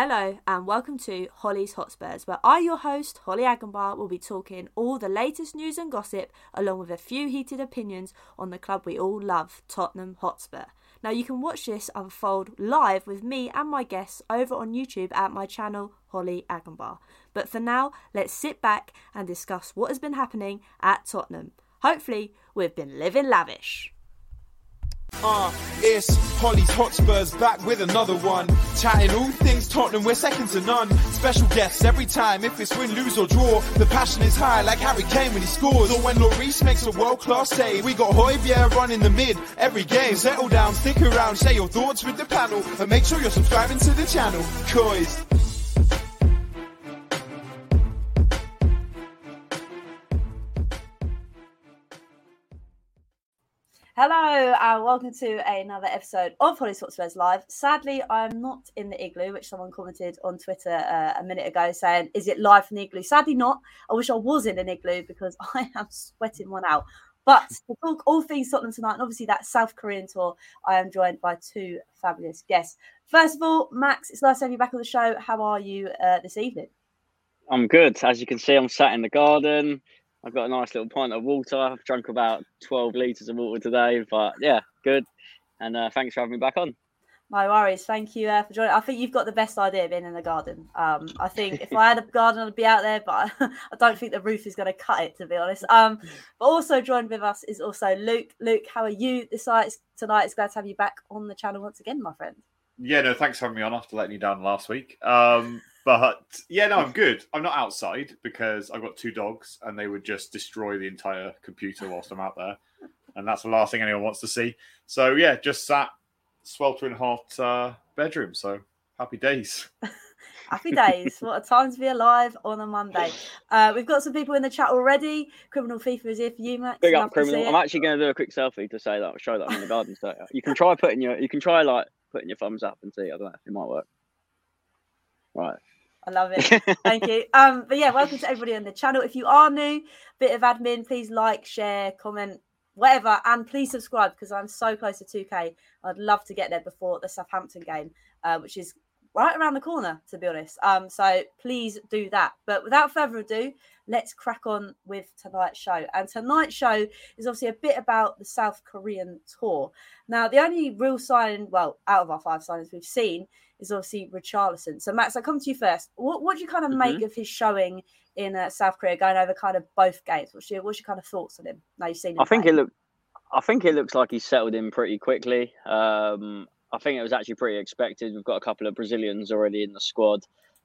Hello and welcome to Holly's Hotspurs, where I, your host, Hollie Agombar, will be talking all the latest news and gossip, along with a few heated opinions on the club we all love, Tottenham Hotspur. Now, you can watch this unfold live with me and my guests over on YouTube at my channel, Hollie Agombar. But for now, let's sit back and discuss what has been happening at Tottenham. Hopefully, we've been living lavish. Uh, it's Holly's Hotspurs back with another one. Chatting all things Tottenham, we're second to none. Special guests every time, if it's win, lose or draw. The passion is high like Harry Kane when he scores. Or when Lloris makes a world class save. We got Højbjerg running the mid every game. Settle down, stick around, share your thoughts with the panel. And make sure you're subscribing to the channel. Coys. Hello and welcome to another episode of Holly's Hotspurs Live. Sadly, I'm not in the igloo, which someone commented on Twitter uh, a minute ago saying, Is it live from the igloo? Sadly, not. I wish I was in an igloo because I am sweating one out. But to talk all things Tottenham tonight, and obviously that South Korean tour, I am joined by two fabulous guests. First of all, Max, it's nice to have you back on the show. How are you uh, this evening? I'm good. As you can see, I'm sat in the garden. I've got a nice little pint of water. I've drunk about 12 litres of water today, but yeah, good. And uh, thanks for having me back on. No worries. Thank you uh, for joining. I think you've got the best idea being in the garden. Um, I think if I had a garden, I'd be out there, but I, I don't think the roof is going to cut it, to be honest. Um, but also joined with us is also Luke. Luke, how are you this night? Tonight, it's glad to have you back on the channel once again, my friend. Yeah, no, thanks for having me on after letting you down last week. Um, but yeah, no, I'm good. I'm not outside because I've got two dogs and they would just destroy the entire computer whilst I'm out there. And that's the last thing anyone wants to see. So yeah, just sat sweltering hot uh, bedroom. So happy days. Happy days. what a time to be alive on a Monday. Uh, we've got some people in the chat already. Criminal FIFA is here for you, Max. Big up, criminal. I'm actually going to do a quick selfie to say that, I'll show that I'm in the garden. So you can try putting your, you can try like putting your thumbs up and see. I don't know it might work. Right. I love it. Thank you. Um, but yeah, welcome to everybody on the channel. If you are new, bit of admin, please like, share, comment, whatever, and please subscribe because I'm so close to 2K. I'd love to get there before the Southampton game, uh, which is right around the corner, to be honest. Um, so please do that. But without further ado, let's crack on with tonight's show. And tonight's show is obviously a bit about the South Korean tour. Now, the only real sign, well, out of our five signings we've seen, is obviously Richarlison. So, Max, I come to you first. What, what do you kind of mm-hmm. make of his showing in uh, South Korea, going over kind of both games? What's your what's your kind of thoughts on him? Now you've seen. Him I think play? it look. I think it looks like he's settled in pretty quickly. Um, I think it was actually pretty expected. We've got a couple of Brazilians already in the squad.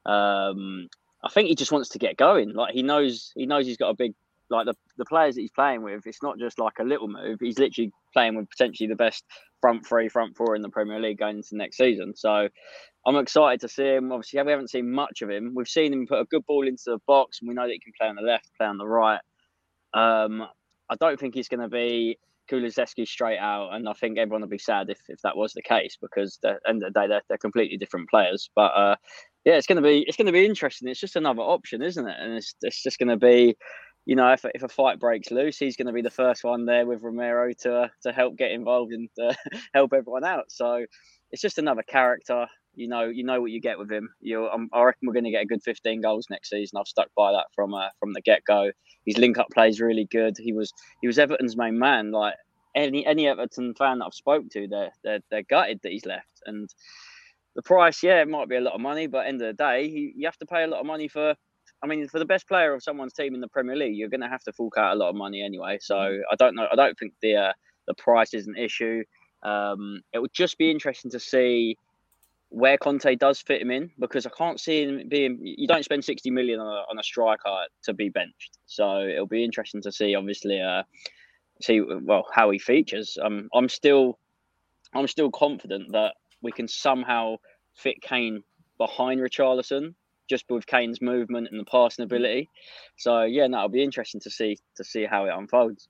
Um, I think he just wants to get going. Like he knows, he knows he's got a big like the, the players that he's playing with. It's not just like a little move. He's literally playing with potentially the best front three, front four in the Premier League going into next season. So I'm excited to see him. Obviously, we haven't seen much of him. We've seen him put a good ball into the box, and we know that he can play on the left, play on the right. Um, I don't think he's going to be Kulusevski straight out, and I think everyone would be sad if, if that was the case because at the end of the day they're, they're completely different players. But uh, yeah, it's going to be it's going to be interesting. It's just another option, isn't it? And it's it's just going to be, you know, if if a fight breaks loose, he's going to be the first one there with Romero to to help get involved and uh, help everyone out. So it's just another character. You know, you know what you get with him. You, um, I reckon we're going to get a good 15 goals next season. I've stuck by that from uh, from the get go. His link up play is really good. He was he was Everton's main man. Like any any Everton fan that I've spoke to, they're they're, they're gutted that he's left. And the price, yeah, it might be a lot of money, but end of the day, you have to pay a lot of money for. I mean, for the best player of someone's team in the Premier League, you're going to have to fork out a lot of money anyway. So mm. I don't know. I don't think the uh, the price is an issue. Um, it would just be interesting to see where Conte does fit him in because I can't see him being. You don't spend sixty million on a, on a striker to be benched, so it'll be interesting to see. Obviously, uh, see well how he features. Um, I'm still, I'm still confident that we can somehow fit Kane behind Richarlison just with Kane's movement and the passing ability. So yeah, no, it'll be interesting to see to see how it unfolds.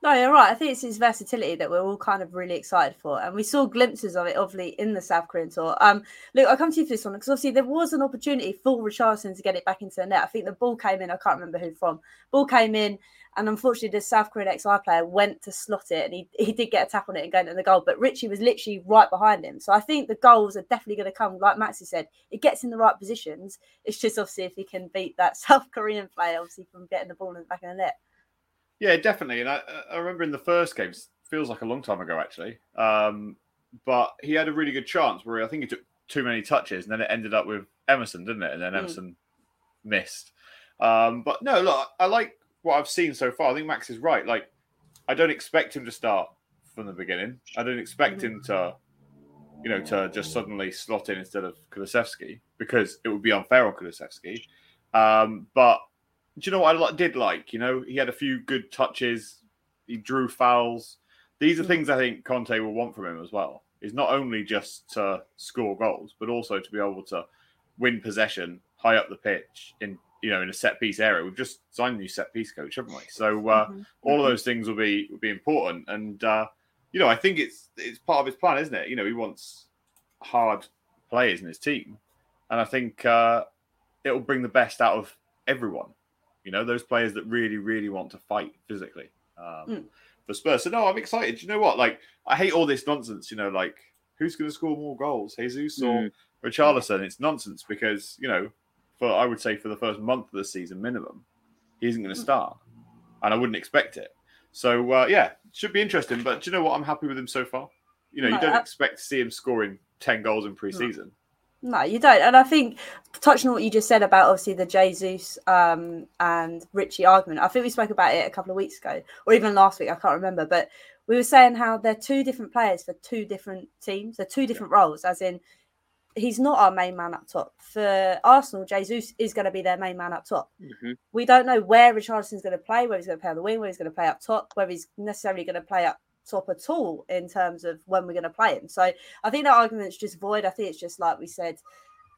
No, you're right. I think it's his versatility that we're all kind of really excited for, and we saw glimpses of it, obviously, in the South Korean tour. Um, look, I'll come to you for this one because obviously there was an opportunity for Richarlison to get it back into the net. I think the ball came in. I can't remember who from. Ball came in, and unfortunately, the South Korean XI player went to slot it, and he, he did get a tap on it and go into the goal. But Richie was literally right behind him, so I think the goals are definitely going to come. Like Maxi said, it gets in the right positions. It's just obviously if he can beat that South Korean player, obviously from getting the ball in the back of the net. Yeah, definitely. And I, I remember in the first game, feels like a long time ago actually. Um, but he had a really good chance where I think he took too many touches, and then it ended up with Emerson, didn't it? And then Emerson mm. missed. Um, but no, look, I like what I've seen so far. I think Max is right. Like, I don't expect him to start from the beginning. I don't expect him to, you know, to just suddenly slot in instead of Kulusevski because it would be unfair on Kulusevski. Um, but do you know what I did like? You know, he had a few good touches. He drew fouls. These are mm. things I think Conte will want from him as well. Is not only just to score goals, but also to be able to win possession high up the pitch in you know in a set piece area. We've just signed a new set piece coach, haven't we? So uh, mm-hmm. all of mm-hmm. those things will be will be important. And uh, you know, I think it's it's part of his plan, isn't it? You know, he wants hard players in his team, and I think uh, it will bring the best out of everyone. You know, those players that really, really want to fight physically um, mm. for Spurs. So no, I'm excited. You know what? Like, I hate all this nonsense. You know, like who's going to score more goals, Jesus or mm. Richarlison? It's nonsense because you know, for I would say for the first month of the season minimum, he isn't going to hmm. start, and I wouldn't expect it. So uh, yeah, should be interesting. But do you know what? I'm happy with him so far. You know, no, you don't expect to see him scoring ten goals in pre-season. No, you don't. And I think touching on what you just said about obviously the Jesus um, and Richie argument, I think we spoke about it a couple of weeks ago, or even last week. I can't remember, but we were saying how they're two different players for two different teams. They're two different yeah. roles, as in he's not our main man up top. For Arsenal, Jesus is going to be their main man up top. Mm-hmm. We don't know where Richarlison's going to play, where he's going to play on the wing, where he's going to play up top, where he's necessarily going to play up top at all in terms of when we're going to play him. So I think that argument's just void. I think it's just like we said.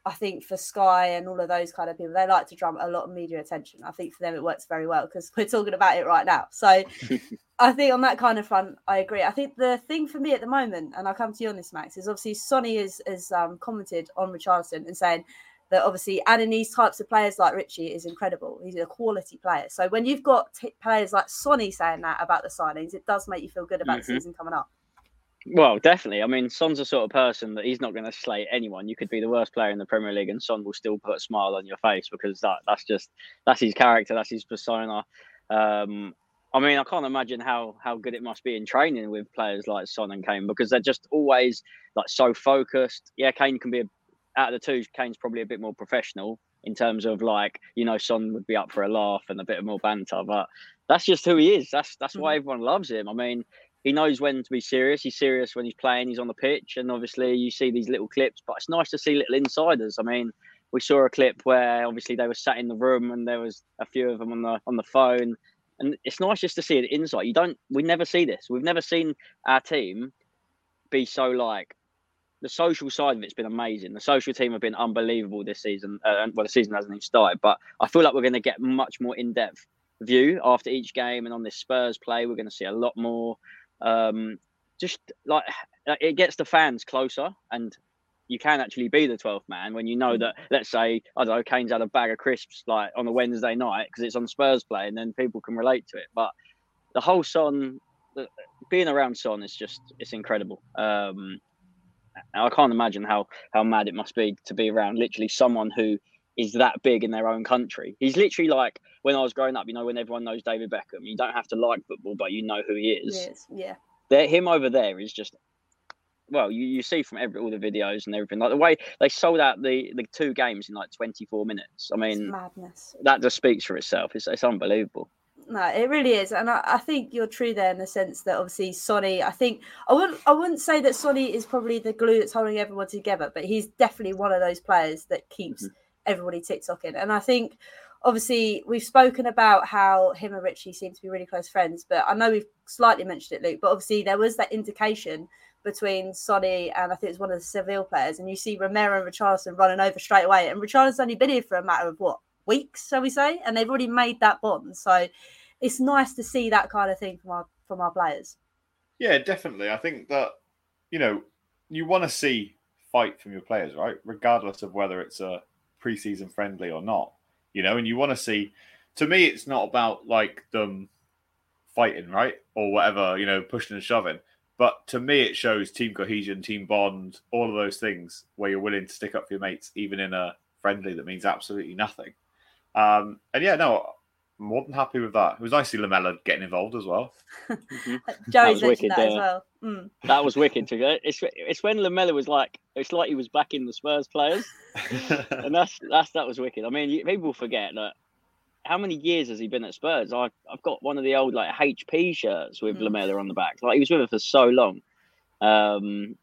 I think for Sky and all of those kind of people, they like to drum a lot of media attention. I think for them it works very well because we're talking about it right now. So I think on that kind of front, I agree. I think the thing for me at the moment, and I'll come to you on this, Max, is obviously Sonny has, has um, commented on Richarlison and saying that obviously adding these types of players like Richie is incredible. He's a quality player. So when you've got t- players like Sonny saying that about the signings, it does make you feel good about mm-hmm. the season coming up. Well, definitely. I mean, Son's the sort of person that he's not going to slay anyone. You could be the worst player in the Premier League, and Son will still put a smile on your face because that that's just that's his character, that's his persona. Um, I mean, I can't imagine how how good it must be in training with players like Son and Kane because they're just always like so focused. Yeah, Kane can be a out of the two, Kane's probably a bit more professional in terms of like you know Son would be up for a laugh and a bit more banter, but that's just who he is. That's that's why mm. everyone loves him. I mean, he knows when to be serious. He's serious when he's playing. He's on the pitch, and obviously you see these little clips. But it's nice to see little insiders. I mean, we saw a clip where obviously they were sat in the room and there was a few of them on the on the phone, and it's nice just to see an insight. You don't. We never see this. We've never seen our team be so like the social side of it's been amazing. The social team have been unbelievable this season. Uh, well, the season hasn't even started, but I feel like we're going to get much more in depth view after each game. And on this Spurs play, we're going to see a lot more. Um, just like it gets the fans closer, and you can actually be the 12th man when you know that, let's say, I don't know, Kane's had a bag of crisps like on a Wednesday night because it's on Spurs play, and then people can relate to it. But the whole Son, being around Son is just, it's incredible. Um, I can't imagine how how mad it must be to be around literally someone who is that big in their own country. He's literally like when I was growing up, you know, when everyone knows David Beckham, you don't have to like football, but you know who he is. Yes, yeah. There, him over there is just well, you, you see from every all the videos and everything, like the way they sold out the, the two games in like 24 minutes. I mean, it's madness. That just speaks for itself. It's, it's unbelievable no, it really is, and I, I, think you're true there in the sense that obviously Sonny. I think I wouldn't I wouldn't say that Sonny is probably the glue that's holding everyone together, but he's definitely one of those players that keeps mm-hmm. Everybody tick tocking. And I think obviously we've spoken about how him and Richie seem to be really close friends, but I know we've slightly mentioned it, Luke. But obviously there was that indication between Sonny and I think it's one of the Seville players, and you see Romero and Richarlison running over straight away, and Richarlison's only been here for a matter of what weeks, shall we say? And they've already made that bond. So it's nice to see that kind of thing from our from our players. Yeah, definitely. I think that you know you want to see fight from your players, right? Regardless of whether it's a preseason friendly or not. You know, and you want to see. To me, it's not about like them fighting, right, or whatever. You know, pushing and shoving. But to me, it shows team cohesion, team bond, all of those things where you're willing to stick up for your mates, even in a friendly that means absolutely nothing. Um, and yeah, no, more than happy with that. It was nice to see Lamela getting involved as well. Joey's mentioned wicked, that as well. Mm. That was wicked. too. It's it's when Lamela was like, it's like he was back in the Spurs players, and that's that's that was wicked. I mean, you- people forget that. How many years has he been at Spurs? I I've got one of the old like HP shirts with Mm. Lamela on the back. Like he was with us for so long. Um,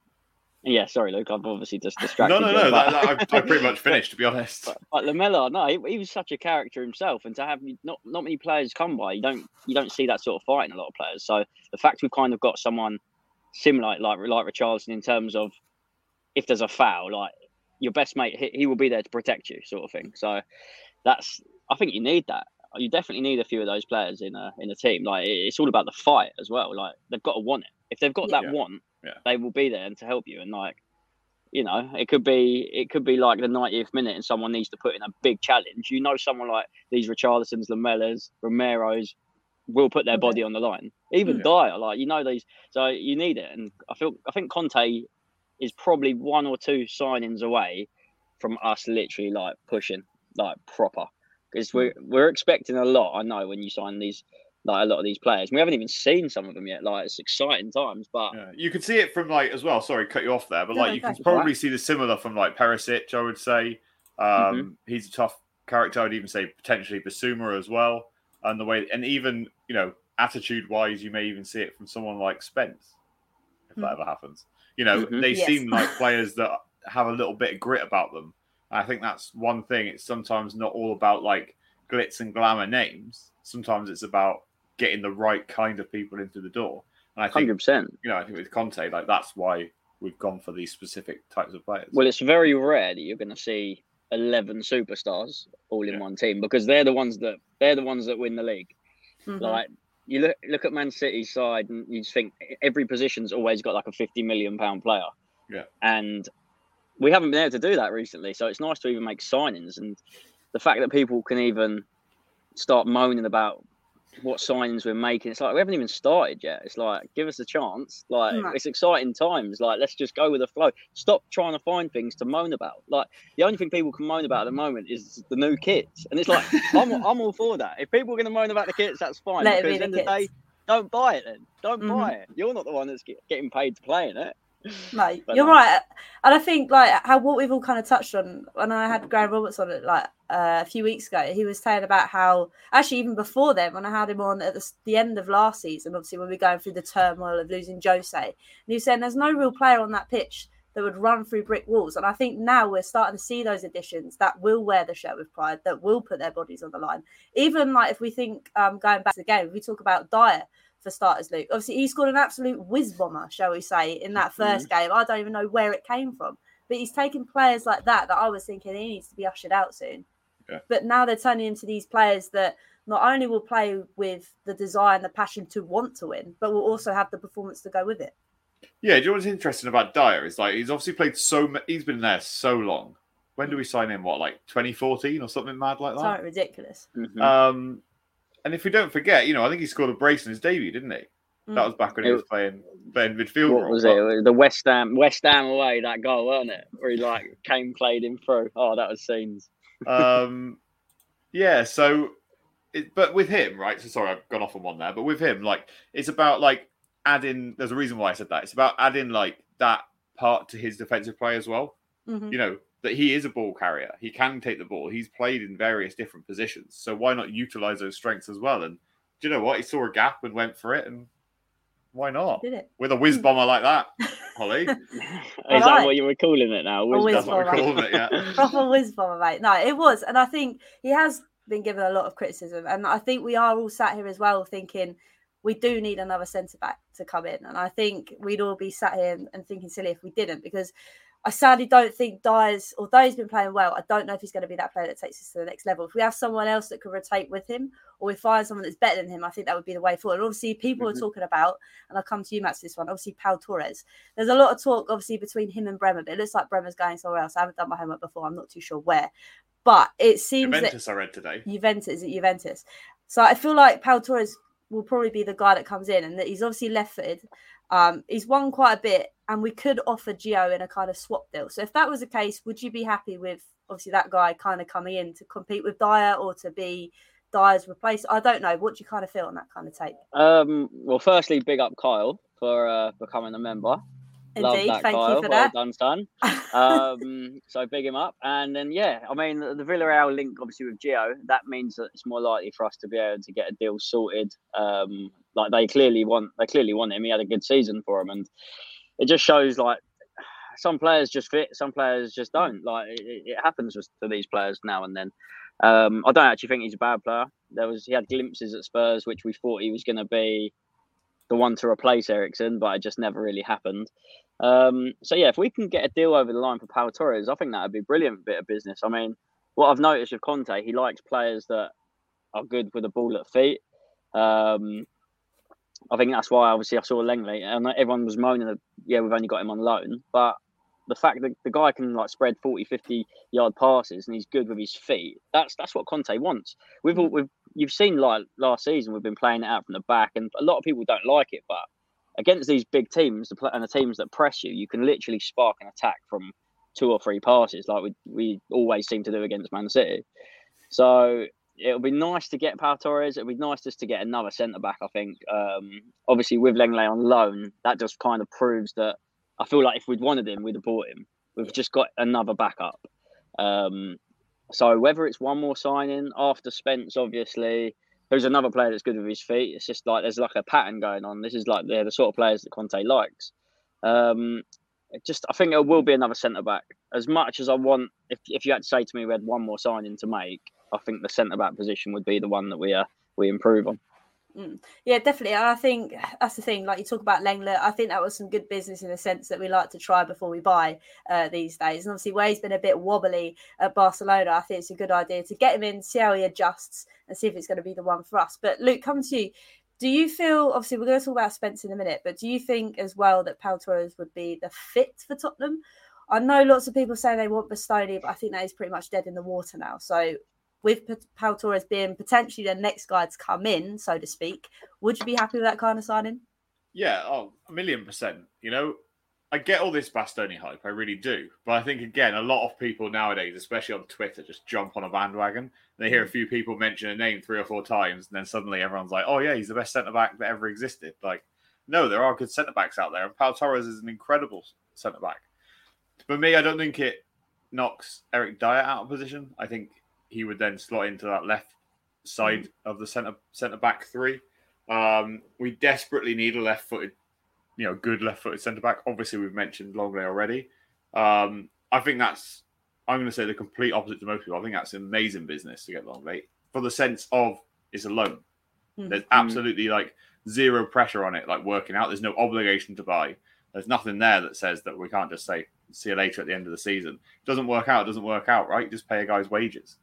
yeah, sorry, Luke. I've obviously just distracted. no, no, no. That, that, I, I pretty much finished, to be honest. But, but Lamela, no, he, he was such a character himself, and to have not not many players come by, you don't you don't see that sort of fight in a lot of players. So the fact we've kind of got someone similar like like Richarlison in terms of if there's a foul, like your best mate, he, he will be there to protect you, sort of thing. So that's I think you need that. You definitely need a few of those players in a in a team. Like it- it's all about the fight as well. Like they've got to want it. If they've got that Yeah. want, Yeah. they will be there and to help you. And like you know, it could be it could be like the 90th minute and someone needs to put in a big challenge. You know, someone like these Richarlisons, Lamelas, Romero's will put their oh, Yeah. body on the line. Even Yeah. Dier, like you know these, so you need it. And I feel I think Conte is probably one or two signings away from us literally like pushing like proper because we're hmm. we're expecting a lot. I know when you sign these like a lot of these players, we haven't even seen some of them yet. Like it's exciting times, but Yeah. You can see it from like as well. Sorry, cut you off there, but like no, you can go. probably see the similar from like Perisic. I would say um, he's a tough character. I'd even say potentially Bissouma as well, and the way and even you know attitude wise, you may even see it from someone like Spence if that Mhm. ever happens. You know, Mhm. they Yes. seem like players that have a little bit of grit about them. I think that's one thing. It's sometimes not all about like glitz and glamour names. Sometimes it's about getting the right kind of people into the door. And I think hundred percent. you know, I think with Conte, like that's why we've gone for these specific types of players. Well, it's very rare that you're going to see eleven superstars all in Yeah. one team because they're the ones that they're the ones that win the league. Mhm. Like you look look at Man City's side, and you just think every position's always got like a fifty million pound player. Yeah. and we haven't been able to do that recently. So it's nice to even make signings, and the fact that people can even start moaning about what signings we're making. It's like we haven't even started yet. It's like give us a chance. Like No. it's exciting times. Like let's just go with the flow. Stop trying to find things to moan about. Like the only thing people can moan about at the moment is the new kits, and it's like I'm I'm all for that. If people are going to moan about the kits, that's fine. Let because at the end of the day, don't buy it then. Don't Mhm. buy it. You're not the one that's get, getting paid to play in it. No, But you're no. right, and I think like how what we've all kind of touched on when I had Graham Roberts on it like uh, a few weeks ago. He was saying about how actually even before then, when I had him on at the, the end of last season, obviously when we were going through the turmoil of losing Jose, and he was saying there's no real player on that pitch that would run through brick walls. And I think now we're starting to see those additions that will wear the shirt with pride, that will put their bodies on the line. Even like if we think um, going back to the game, we talk about Dier for starters, Luke. Obviously, he scored an absolute whiz bomber, shall we say, in that 1st game. I don't even know where it came from, but he's taking players like that that I was thinking he needs to be ushered out soon. Yeah. But now they're turning into these players that not only will play with the desire and the passion to want to win, but will also have the performance to go with it. yeah, do you know what's interesting about Dier? Is like he's obviously played so. ma- He's been there so long. When do we sign him? What, like 2014 or something mad like that? ridiculous. Mhm. Um, and if we don't forget, you know, I think he scored a brace in his debut, didn't he? That Mm. was back when he was playing playing midfield. what role, was but- it? It was The West Ham West Ham away that goal, wasn't it? Where he like came played him through. Oh, that was scenes. um, yeah. So, it, but with him, right? So sorry, I've gone off on one there. But with him, like, it's about like adding. There's a reason why I said that. It's about adding like that part to his defensive play as well. Mhm. You know that he is a ball carrier. He can take the ball. He's played in various different positions. So why not utilize those strengths as well? And do you know what? He saw a gap and went for it. And why not? Did it? With a whiz hmm. bomber like that, Holly. Is Alright. that what you were calling it now? A whiz That's what bomber. calling it. Yeah. proper whiz bomber, mate. No, it was, and I think he has been given a lot of criticism, and I think we are all sat here as well thinking we do need another centre back to come in, and I think we'd all be sat here and, and thinking silly if we didn't, because I sadly don't think Dier's, although he's been playing well, I don't know if he's going to be that player that takes us to the next level. If we have someone else that can rotate with him, or we find someone that's better than him, I think that would be the way forward. And obviously, people mm-hmm. are talking about, and I'll come to you, Matt, this one. Obviously, Pau Torres. There's a lot of talk, obviously, between him and Bremer, but it looks like Bremer's going somewhere else. I haven't done my homework before. I'm not too sure where, but it seems Juventus. That I read today. Juventus is it Juventus. So I feel like Pau Torres will probably be the guy that comes in, and that he's obviously left-footed. Um, he's won quite a bit, and we could offer Gio in a kind of swap deal. So if that was the case, would you be happy with obviously that guy kind of coming in to compete with Dier or to be Dier's replacement? I don't know. What do you kind of feel on that kind of take? Um, well, firstly, big up Kyle for uh, becoming a member. Indeed, Love that, thank Kyle. you for well that. done, son. um, so big him up, and then yeah, I mean the, the Villarreal link obviously with Gio. That means that it's more likely for us to be able to get a deal sorted. Um, like they clearly want, they clearly want him. He had a good season for him, and it just shows like some players just fit, some players just don't. Like it, it happens to these players now and then. Um, I don't actually think he's a bad player. There was he had glimpses at Spurs, which we thought he was going to be the one to replace Eriksen, but it just never really happened. Um, so yeah, if we can get a deal over the line for Pau Torres, I think that would be a brilliant bit of business. I mean, what I've noticed with Conte, he likes players that are good with the ball at feet. Um, I think that's why obviously I saw Lenglet and everyone was moaning that yeah we've only got him on loan, but the fact that the guy can like spread 40, 50 yard passes and he's good with his feet, that's that's what Conte wants. We've all, mm. we've you've seen like last season we've been playing it out from the back, and a lot of people don't like it, but against these big teams and the teams that press you, you can literally spark an attack from two or three passes, like we we always seem to do against Man City. So it'll be nice to get Pau Torres. It'll be nice just to get another centre back. I think. Um, obviously, with Lenglet on loan, that just kind of proves that. I feel like if we'd wanted him, we'd have bought him. We've just got another backup. Um, so whether it's one more signing after Spence, obviously, who's another player that's good with his feet. It's just like there's like a pattern going on. This is like they're the sort of players that Conte likes. Um, just I think it will be another centre back. As much as I want, if if you had to say to me we had one more signing to make, I think the centre back position would be the one that we uh, we improve on. Mm. Yeah, definitely. And I think that's the thing. Like you talk about Lenglet, I think that was some good business in the sense that we like to try before we buy uh, these days. And obviously, he's been a bit wobbly at Barcelona, I think it's a good idea to get him in, see how he adjusts, and see if it's going to be the one for us. But Luke, come to you. Do you feel, obviously, we're going to talk about Spence in a minute, but do you think as well that Pau Torres would be the fit for Tottenham? I know lots of people say they want Bastoni, but I think that is pretty much dead in the water now. So with Pau Torres being potentially the next guy to come in, so to speak, would you be happy with that kind of signing? Yeah, oh, a million percent. You know, I get all this Bastoni hype, I really do. But I think again, a lot of people nowadays, especially on Twitter, just jump on a bandwagon. They hear a mm. few people mention a name three or four times, and then suddenly everyone's like, "Oh yeah, he's the best centre back that ever existed." Like, no, there are good centre backs out there, and Pau Torres is an incredible centre back. For me, I don't think it knocks Eric Dier out of position. I think he would then slot into that left side mm. of the centre centre back three. Um, we desperately need a left-footed, you know, good left-footed centre back. Obviously, we've mentioned Lenglet already. Um, I think that's I'm going to say the complete opposite to most people. I think that's amazing business to get Lenglet for the sense of it's a loan. Mm. There's absolutely like zero pressure on it, like working out. There's no obligation to buy. There's nothing there that says that we can't just say see you later at the end of the season. It doesn't work out. It doesn't work out, right? Just pay a guy's wages.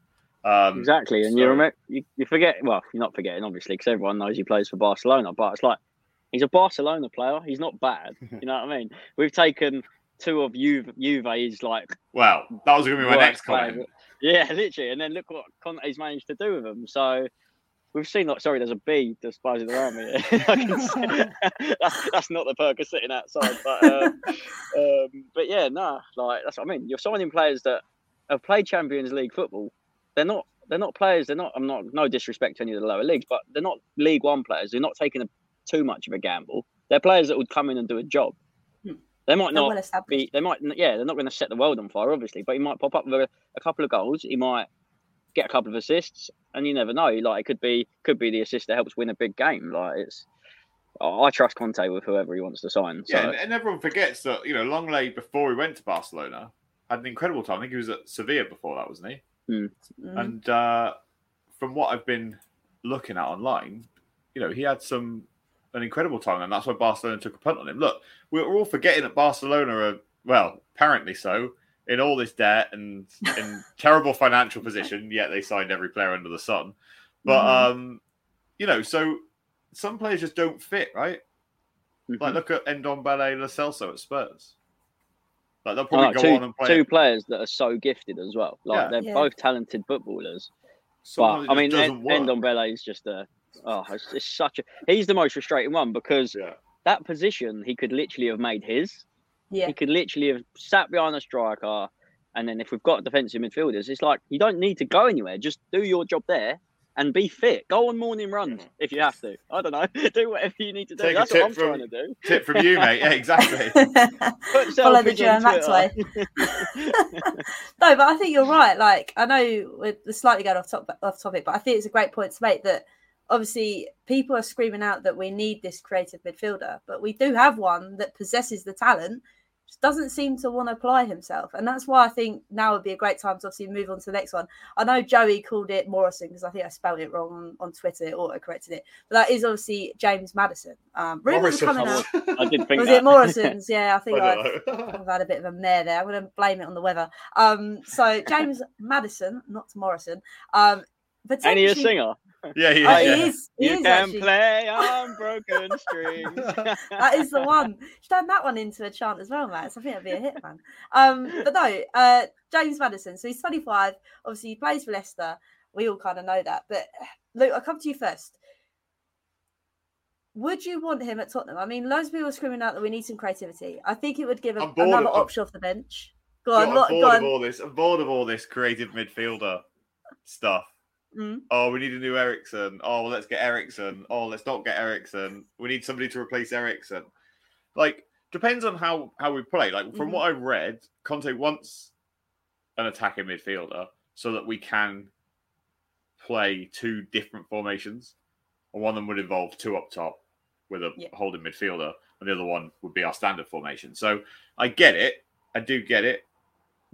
Um, exactly, and so, you remember you, you forget. Well, you're not forgetting, obviously, because everyone knows he plays for Barcelona. But it's like he's a Barcelona player. He's not bad. You know what I mean? We've taken two of Juve, Juve's like. Well, that was going to be my next comment. Yeah, literally, and then look what Conte's managed to do with them. So we've seen like sorry, there's a bee just buzzing around me. that's, that's, not the perk of sitting outside, but um, um, but yeah, no, like that's what I mean. You're signing players that have played Champions League football they're not they're not players. They're not. I'm not no disrespect to any of the lower leagues, but they're not League One players. They're not taking a, too much of a gamble. They're players that would come in and do a job. Hmm. They might not be. They might. Yeah, they're not going to set the world on fire, obviously, but he might pop up with a, a, couple of goals. He might get a couple of assists, and you never know. Like it could be could be the assist that helps win a big game. Like it's. I trust Conte with whoever he wants to sign. So. Yeah, and everyone forgets that you know Lenglet before he went to Barcelona had an incredible time. I think he was at Sevilla before that, wasn't he? Mm. And uh, from what I've been looking at online, you know, he had some an incredible time, and that's why Barcelona took a punt on him. Look, we're all forgetting that Barcelona are well, apparently so, in all this debt and in terrible financial position, yet they signed every player under the sun. But Mhm. um, you know, so some players just don't fit, right? Mhm. Like look at Ndombele Lo Celso at Spurs. Like they'll probably no, go two, on and play. two players that are so gifted as well. Like Yeah. they're Yeah. both talented footballers. Sometimes but I mean, just End- doesn't. Ndombele is just a oh, it's, it's such a. He's the most frustrating one because Yeah. that position he could literally have made his. Yeah. He could literally have sat behind a striker, and then if we've got defensive midfielders, it's like you don't need to go anywhere. Just do your job there and be fit. Go on morning runs if you have to. I don't know. do whatever you need to do. Take a That's tip what I'm from- trying to do. Tip from you, mate. Yeah, exactly. Put Follow the selfies Joe on Max way. No, but I think you're right. Like, I know we're we're slightly going off, top, off topic, but I think it's a great point to make that obviously people are screaming out that we need this creative midfielder, but we do have one that possesses the talent, just doesn't seem to want to apply himself. And that's why I think now would be a great time to obviously move on to the next one. I know Joey called it Morrison because I think I spelled it wrong on, on Twitter, auto corrected it, but that is obviously James Maddison. Um, rumors coming out. I did think Was that. it Morrison's? Yeah, I think I I, don't know. I've had a bit of a mare there. I'm going to blame it on the weather. Um, so James Maddison, not Morrison, um, Ain't he a singer? Yeah, he is. Oh, he is. He You is can actually. play on broken strings. That is the one. Should turn that one into a chant as well, Max. I think that'd be a hit, man. Um, but no, uh, James Maddison. So he's 25. Obviously, he plays for Leicester. We all kind of know that. But Luke, I'll come to you first. Would you want him at Tottenham? I mean, loads of people are screaming out that we need some creativity. I think it would give I'm him another of- option off the bench. Go Yeah, on, I'm lo- bored go of all this. I'm bored of all this creative midfielder stuff. Mm. Oh, we need a new Eriksen. Oh, well, let's get Eriksen. Oh, let's not get Eriksen. We need somebody to replace Eriksen. Like, depends on how how we play. Like from Mhm. what I've read, Conte wants an attacking midfielder so that we can play two different formations. And one of them would involve two up top with a Yeah. holding midfielder, and the other one would be our standard formation. So I get it. I do get it.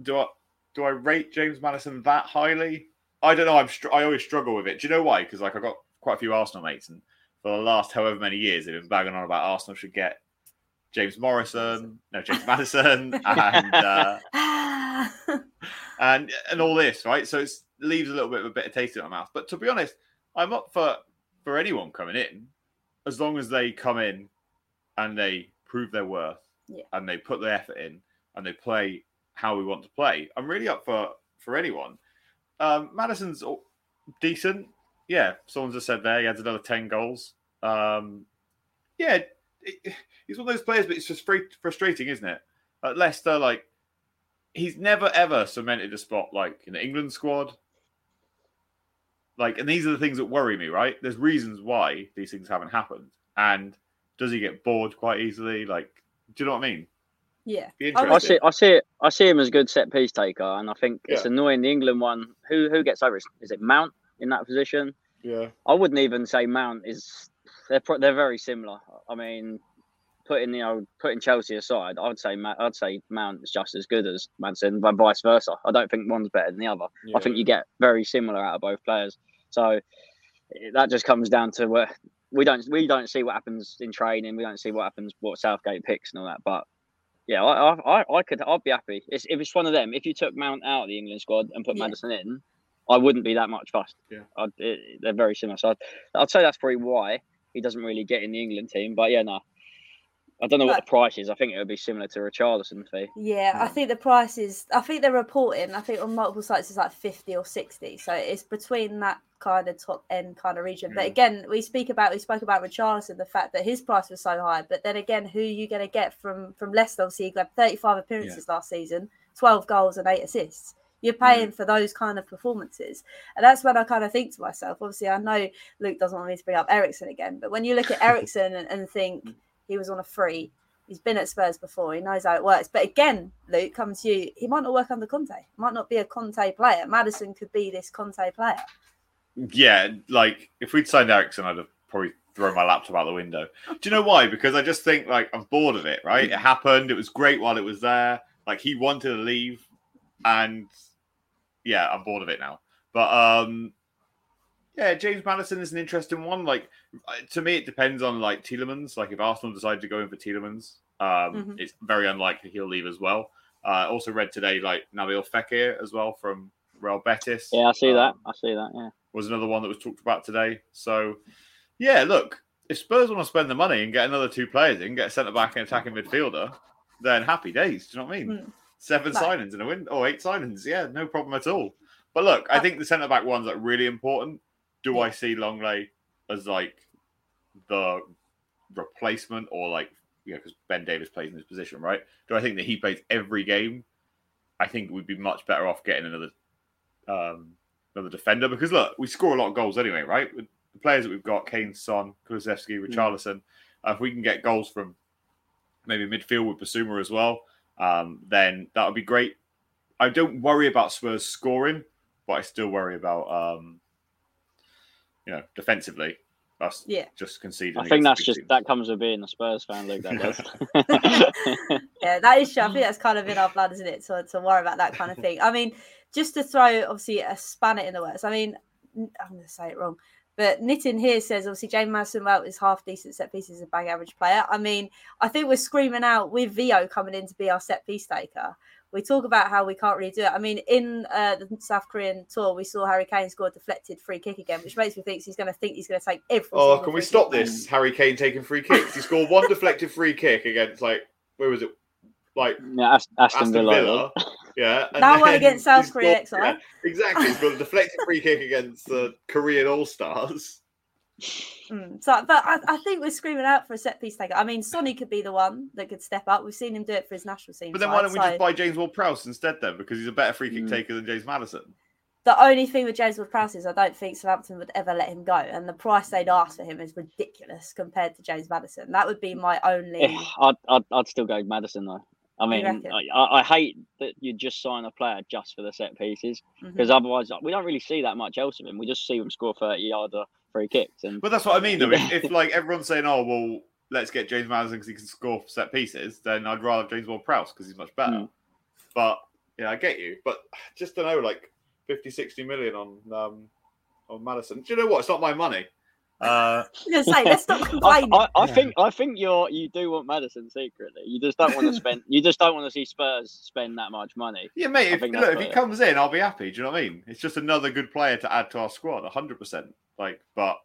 Do I do I rate James Maddison that highly? I don't know. I'm str- I always struggle with it. Do you know why? Because like I've got quite a few Arsenal mates, and for the last however many years, they've been bagging on about Arsenal should get James Morrison, no James Maddison, and uh, and and all this, right? So it leaves a little bit of a bitter taste in my mouth. But to be honest, I'm up for for anyone coming in, as long as they come in and they prove their worth, Yeah. and they put their effort in, and they play how we want to play. I'm really up for for anyone. Um, Maddison's decent. Yeah, someone just said there he adds another ten goals. Um, yeah, it, he's one of those players, but it's just frustrating, isn't it? At Leicester, like he's never ever cemented a spot like in the England squad. Like, and these are the things that worry me, right? There's reasons why these things haven't happened. And does he get bored quite easily? Like, do you know what I mean? Yeah. I see, I see it. I see him as a good set piece taker, and I think it's annoying. The England one, who who gets over? it? Is it Mount in that position? Yeah. I wouldn't even say Mount is. They're they're very similar. I mean, putting you know putting Chelsea aside, I'd say I'd say Mount is just as good as Manson, but vice versa. I don't think one's better than the other. I think you get very similar out of both players. So that just comes down to where we don't we don't see what happens in training. We don't see what happens what Southgate picks and all that. But yeah, I I, I- I could I'd be happy it's, if it's one of them. If you took Mount out of the England squad and put Yeah. Maddison in, I wouldn't be that much fussed. Yeah. I'd, it, they're very similar. So I'd, I'd say that's probably why he doesn't really get in the England team. But yeah, no. I don't know what the price is. I think it would be similar to Richarlison fee. Yeah, I hmm. think the price is. I think they're reporting. I think on multiple sites it's like fifty or sixty. So it's between that kind of top end kind of region. But Mm. again, we speak about we spoke about Richarlison, the fact that his price was so high. But then again, who are you going to get from from Leicester? Obviously, he got thirty five appearances last season, twelve goals and eight assists. You're paying for those kind of performances, and that's when I kind of think to myself. Obviously, I know Luke doesn't want me to bring up Eriksen again, but when you look at Eriksen and, and think he was on a free, He's been at Spurs before. He knows how it works. But again, Luke, comes to you. He might not work under Conte. He might not be a Conte player. Maddison could be this Conte player. Yeah, like if we'd signed Eriksen, I'd have probably thrown my laptop out the window. Do you know why? Because I just think like I'm bored of it. Right? It happened. It was great while it was there. Like he wanted to leave, and yeah, I'm bored of it now. But um, yeah, James Maddison is an interesting one. Like uh, to me, it depends on like Tielemans. Like if Arsenal decide to go in for Tielemans, um, Mhm. it's very unlikely he'll leave as well. Uh, also read today like Nabil Fekir as well from Real Betis. Yeah, I see that. Um, I see that. Yeah. Was another one that was talked about today. So, yeah, look, if Spurs want to spend the money and get another two players in, get a centre back and attacking midfielder, then happy days. Do you know what I mean? Mm. Seven Right. signings in a win, or eight signings, yeah, no problem at all. But look, I think the centre back one's like really important. Do I Yeah. see Lenglet as like the replacement, or like you know, because Ben Davies plays in this position, right? Do I think that he plays every game? I think we'd be much better off getting another um, another defender because look, we score a lot of goals anyway, right? With the players that we've got, Kane, Son, Kulusevski, Richarlison, uh, if we can get goals from maybe midfield with Bissouma as well, um, then that would be great. I don't worry about Spurs scoring, but I still worry about um, you know defensively. Us Yeah. just conceding. I think that's just teams. that comes with being a Spurs fan, Luke. That does. Yeah, that is true. I think that's kind of in our blood, isn't it? To, to worry about that kind of thing. I mean, just to throw obviously a spanner in the works. I mean, I'm going to say it wrong, but Nitin here says obviously James Maddison well is half decent set pieces, a bang average player. I mean, I think we're screaming out with Vio coming in to be our set piece taker. We talk about how we can't really do it. I mean, in uh, the South Korean tour, we saw Harry Kane score a deflected free kick again, which makes me think he's going to think he's going to take every. Oh, can we stop kick. this? Harry Kane taking free kicks. He scored one deflected free kick against like where was it? Like yeah, Aston, Aston Villa. Villa. Yeah. That one against South Korea, scored- XI. exactly. He's got a deflected free kick against the Korean All Stars. Mm, so, but I, I think we're screaming out for a set piece taker. I mean, Sonny could be the one that could step up. We've seen him do it for his national team. But then side, why don't we so just buy James Ward Prowse instead then? Because he's a better free kick Mm. taker than James Maddison. The only thing with James Ward-Prowse is I don't think Southampton would ever let him go, and the price they'd ask for him is ridiculous compared to James Maddison. That would be my only. Eh, I'd, I'd, I'd still go Maddison though. I mean. I, I I hate that you just sign a player just for the set pieces because otherwise we don't really see that much else of him. We just see him score thirty yarder free kicks, and But that's what I mean though. If, if like everyone's saying, "Oh well, let's get James Maddison because he can score set pieces," then I'd rather James Ward Prowse because he's much better. Mm. But yeah, I get you. But just to know, like 50, 60 million on um on Maddison. Do you know what? It's not my money. Uh, I say, let's stop I. I, I Yeah. think I think you're you do want Maddison secretly. You just don't want to spend. You just don't want to see Spurs spend that much money. yeah, mate. If, look, if he fair. comes in, I'll be happy. Do you know what I mean? It's just another good player to add to our squad, hundred percent. Like, but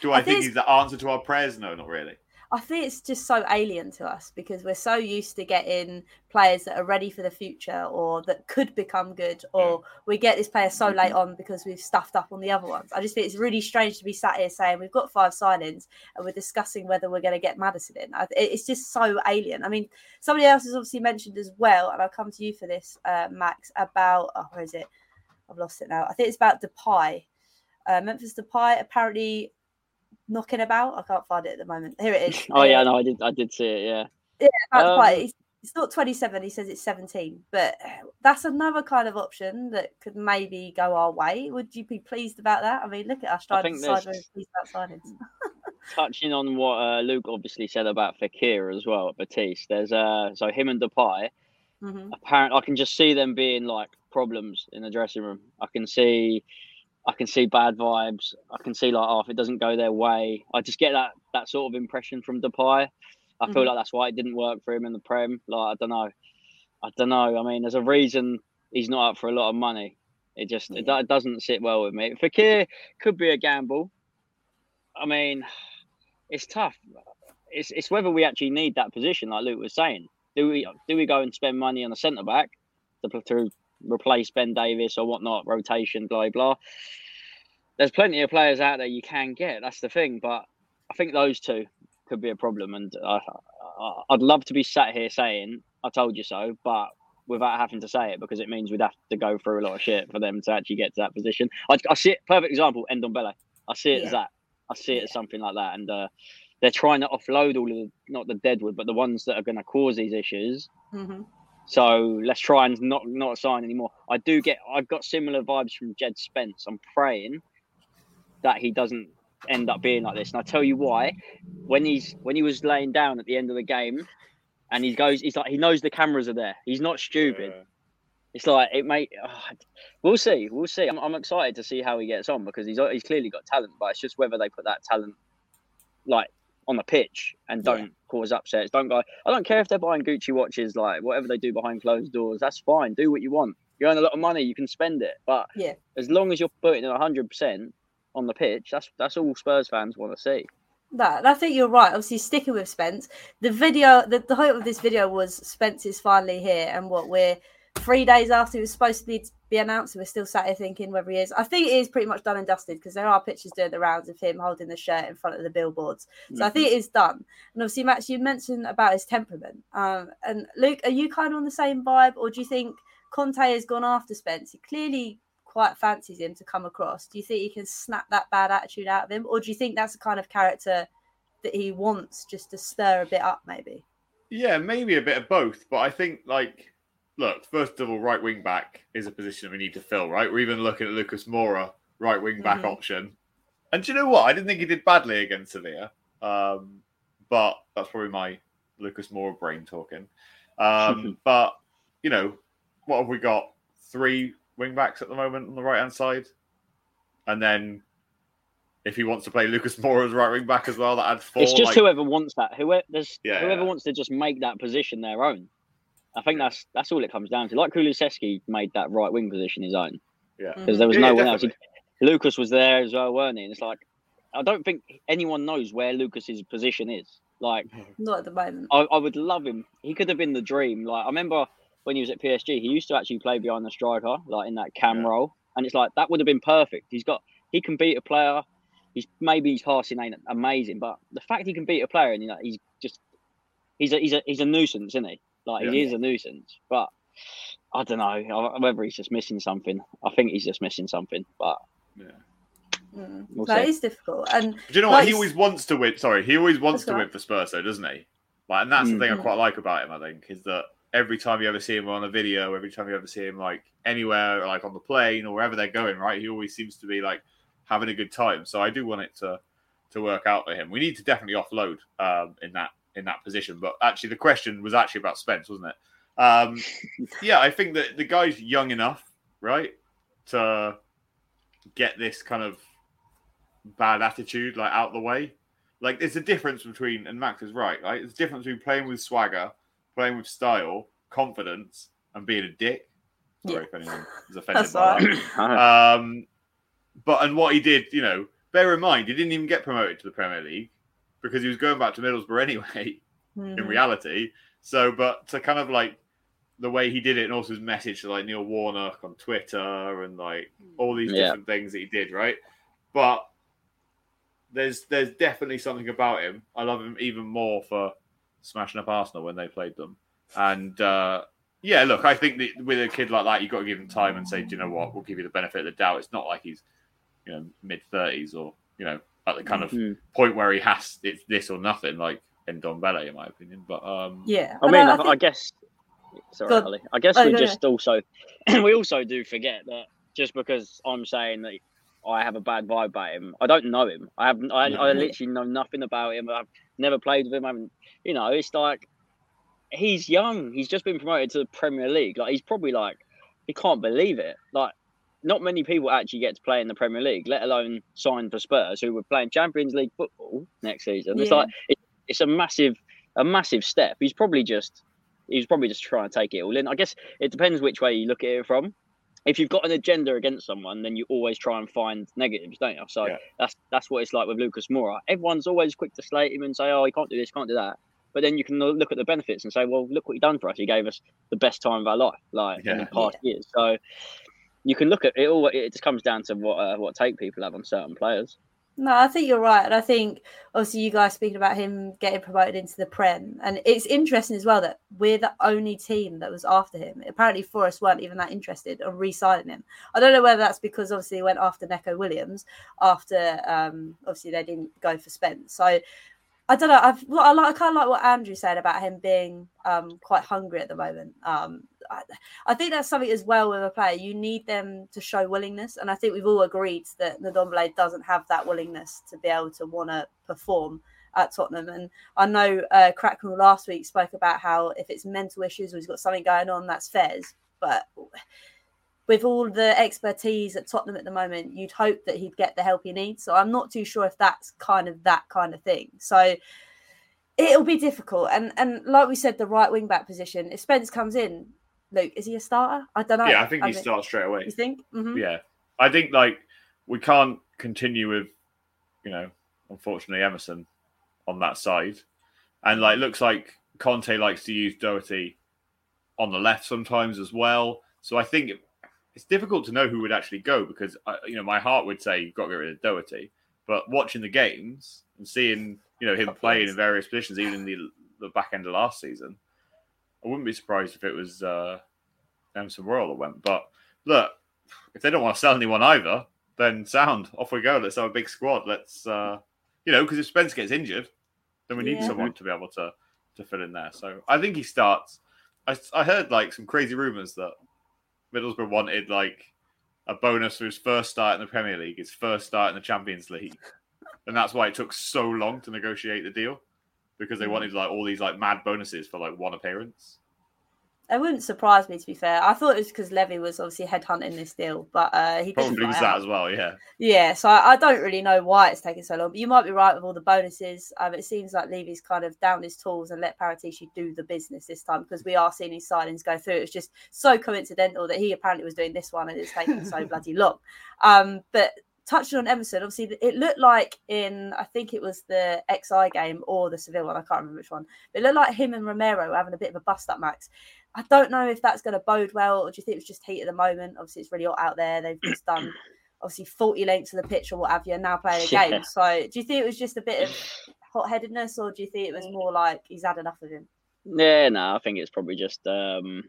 do I, I think think he's the answer to our prayers? No, not really. I think it's just so alien to us because we're so used to getting players that are ready for the future or that could become good, or we get this player so late on because we've stuffed up on the other ones. I just think it's really strange to be sat here saying we've got five signings and we're discussing whether we're going to get Maddison in. It's just so alien. I mean, somebody else has obviously mentioned as well, and I'll come to you for this, uh, Max, about oh, where is it? I've lost it now. I think it's about Depay. Uh, Memphis Depay apparently knocking about. I can't find it at the moment. Here it is. Oh yeah, Uh, no, I did I did see it. Yeah, about Um, Depay. It's, it's not 27. He says it's 17, but that's another kind of option that could maybe go our way. Would you be pleased about that? I mean, look at us trying to think decide pleased about signings. touching on what uh, Luke obviously said about Fekir as well at Betis. There's uh so him and Depay. hmm apparent I can just see them being like problems in the dressing room. I can see I can see bad vibes. I can see like oh if it doesn't go their way. I just get that that sort of impression from Depay. I feel Mhm. like that's why it didn't work for him in the Prem. Like I don't know. I don't know. I mean there's a reason he's not up for a lot of money. It just it, it doesn't sit well with me. Fekir could be a gamble. I mean, it's tough. It's it's whether we actually need that position, like Luke was saying. Do we do we go and spend money on a centre back to, to replace Ben Davies or whatnot, rotation, blah blah. There's plenty of players out there you can get. That's the thing, but I think those two could be a problem. And I, I, I'd love to be sat here saying I told you so, but without having to say it because it means we'd have to go through a lot of shit for them to actually get to that position. I, I see it. Perfect example. Ndombele. I see it as that. I see it as something like that, and uh, they're trying to offload all of the not the deadwood, but the ones that are going to cause these issues. hmm So let's try and not not sign anymore. I do get I've got similar vibes from Jed Spence. I'm praying that he doesn't end up being like this. And I tell you why. When he's when he was laying down at the end of the game and he goes he's like he knows the cameras are there. He's not stupid. Yeah. It's like it may oh, we'll see. We'll see. I'm, I'm excited to see how he gets on because he's he's clearly got talent, but it's just whether they put that talent like on the pitch and don't Yeah. cause upsets. Don't go. I don't care if they're buying Gucci watches, like whatever they do behind closed doors. That's fine. Do what you want. You earn a lot of money, you can spend it. But Yeah. as long as you're putting in hundred percent on the pitch, that's that's all Spurs fans want to see. That I think you're right. Obviously, sticking with Spence, the video, the, the hope of this video was Spence is finally here, and what we're three days after he was supposed to be, be announced, and we're still sat here thinking whether he is. I think it is pretty much done and dusted because there are pictures doing the rounds of him holding the shirt in front of the billboards. So I think it is done. And obviously, Max, you mentioned about his temperament. Um, and Luke, are you kind of on the same vibe, or do you think Conte has gone after Spence? He clearly quite fancies him to come across. Do you think he can snap that bad attitude out of him, or do you think that's the kind of character that he wants just to stir a bit up, maybe? Yeah, maybe a bit of both, but I think like look, first of all, right wing back is a position we need to fill, right? We're even looking at Lucas Moura, right wing back Mhm. option. And do you know what? I didn't think he did badly against Sevilla. Um, but that's probably my Lucas Moura brain talking. Um, but you know, what have we got? Three wing backs at the moment on the right hand side. And then if he wants to play Lucas Moura as right wing back as well, that adds four. it's just like- whoever wants that. Whoever there's Yeah, whoever wants to just make that position their own. I think that's that's all it comes down to. Like Kulusevski made that right wing position his own yeah. Mm-hmm. because there was Yeah, no yeah, one else. Lucas was there as well, weren't he? And it's like I don't think anyone knows where Lucas's position is. Like Not at the moment. I, I would love him. He could have been the dream. Like I remember when he was at PSG, he used to actually play behind the striker, like in that cam Yeah. role, and it's like that would have been perfect. He's got he can beat a player. He's maybe his passing ain't amazing, but the fact he can beat a player and you know he's just he's a he's a he's a nuisance, isn't he? Like he is a nuisance, but. I don't know whether he's just missing something. I think he's just missing something, but yeah. Mm. We'll That see. is difficult. And Do you know what? He always wants to win. Sorry, he always wants to all win right. for Spurs, though, doesn't he? Like, and that's the thing I Mhm. quite like about him. I think is that every time you ever see him on a video, every time you ever see him like anywhere, like on the plane or wherever they're going, right? He always seems to be like having a good time. So I do want it to to work out for him. We need to definitely offload um, in that in that position. But actually, the question was actually about Spence, wasn't it? Um, yeah, I think that the guy's young enough, right, to get this kind of bad attitude like out the way. Like there's a difference between, and Max is right, right? There's a difference between playing with swagger, playing with style, confidence, and being a dick. Sorry if anyone is offended by that. Um, but and what he did, you know, bear in mind, he didn't even get promoted to the Premier League because he was going back to Middlesbrough anyway. In Mhm. reality, so but to kind of like the way he did it, and also his message to like Neil Warnock on Twitter and like all these Yeah. different things that he did, right? But there's there's definitely something about him. I love him even more for smashing up Arsenal when they played them, and. uh yeah, look, I think that with a kid like that, you've got to give him time and say, do you know what? We'll give you the benefit of the doubt. It's not like he's, you know, mid thirties or you know, at the kind of Mhm. point where he has it's this or nothing, like Ndombele, in my opinion. But um, Yeah. I And mean, I, I think- guess. Sorry, Go. Ali. I guess Oh, we go just also we also do forget that just because I'm saying that I have a bad vibe about him, I don't know him. I have I, I literally know nothing about him. I've never played with him. I haven't, you know, it's like he's young. He's just been promoted to the Premier League. Like he's probably like he can't believe it. Like not many people actually get to play in the Premier League, let alone sign for Spurs, who were playing Champions League football next season. It's like it, it's a massive a massive step. He's probably just he's probably just trying to take it all in. I guess it depends which way you look at it from. If you've got an agenda against someone, then you always try and find negatives, don't you? So Yeah. that's that's what it's like with Lucas Moura. Everyone's always quick to slate him and say, "Oh, he can't do this, can't do that." But then you can look at the benefits and say, "Well, look what he done for us. He gave us the best time of our life, like in the Yeah. past years." So you can look at it all. It just comes down to what uh, what take people have on certain players. No, I think you're right. And I think obviously you guys speaking about him getting promoted into the Prem. And it's interesting as well that we're the only team that was after him. Apparently Forest weren't even that interested in re-signing him. I don't know whether that's because obviously they went after Neco Williams after um obviously they didn't go for Spence. So I don't know. I've I like I kind of like what Andrew said about him being um, quite hungry at the moment. Um, I, I think that's something as well with a player. You need them to show willingness, and I think we've all agreed that Ndombele doesn't have that willingness to be able to want to perform at Tottenham. And I know uh, Cracknell last week spoke about how if it's mental issues or he's got something going on, that's fairs. But with all the expertise at Tottenham at the moment, you'd hope that he'd get the help he needs. So I'm not too sure if that's kind of that kind of thing. So it'll be difficult. And and like we said, the right wing back position, if Spence comes in, Luke, is he a starter? I don't know. Yeah, I think he mean, starts straight away. You think? Mhm. Yeah, I think like we can't continue with, you know, unfortunately Emerson on that side, and like looks like Conte likes to use Doherty on the left sometimes as well. So I think it's difficult to know who would actually go because I, you know my heart would say you've got to get rid of Doherty, but watching the games and seeing you know him playing in various positions, even in the the back end of last season, I wouldn't be surprised if it was uh, Emerson Royal that went. But look, if they don't want to sell anyone either, then sound off we go. Let's have a big squad. Let's uh, you know because if Spence gets injured, then we need Yeah. someone to be able to to fill in there. So I think he starts. I, I heard like some crazy rumors that Middlesbrough wanted like a bonus for his first start in the Premier League, his first start in the Champions League, and that's why it took so long to negotiate the deal because they Mm. wanted like all these like mad bonuses for like one appearance. It wouldn't surprise me to be fair. I thought it was because Levy was obviously headhunting this deal, but uh, he Probably buy was out. that as well. Yeah, Yeah, so I, I don't really know why it's taking so long, but you might be right with all the bonuses. Um, it seems like Levy's kind of down his tools and let Paratici do the business this time because we are seeing his signings go through. It was just so coincidental that he apparently was doing this one and it's taking so bloody long. Um, but touching on Emerson, obviously it looked like in I think it was the XI game or the Seville one, I can't remember which one. But it looked like him and Romero were having a bit of a bust up, Max. I don't know if that's going to bode well, or do you think it was just heat at the moment? Obviously, it's really hot out there. They've just done obviously 40 lengths of the pitch or what have you, and now playing a Yeah. game. So, do you think it was just a bit of hot headedness, or do you think it was more like he's had enough of him? Yeah, no, I think it's probably just um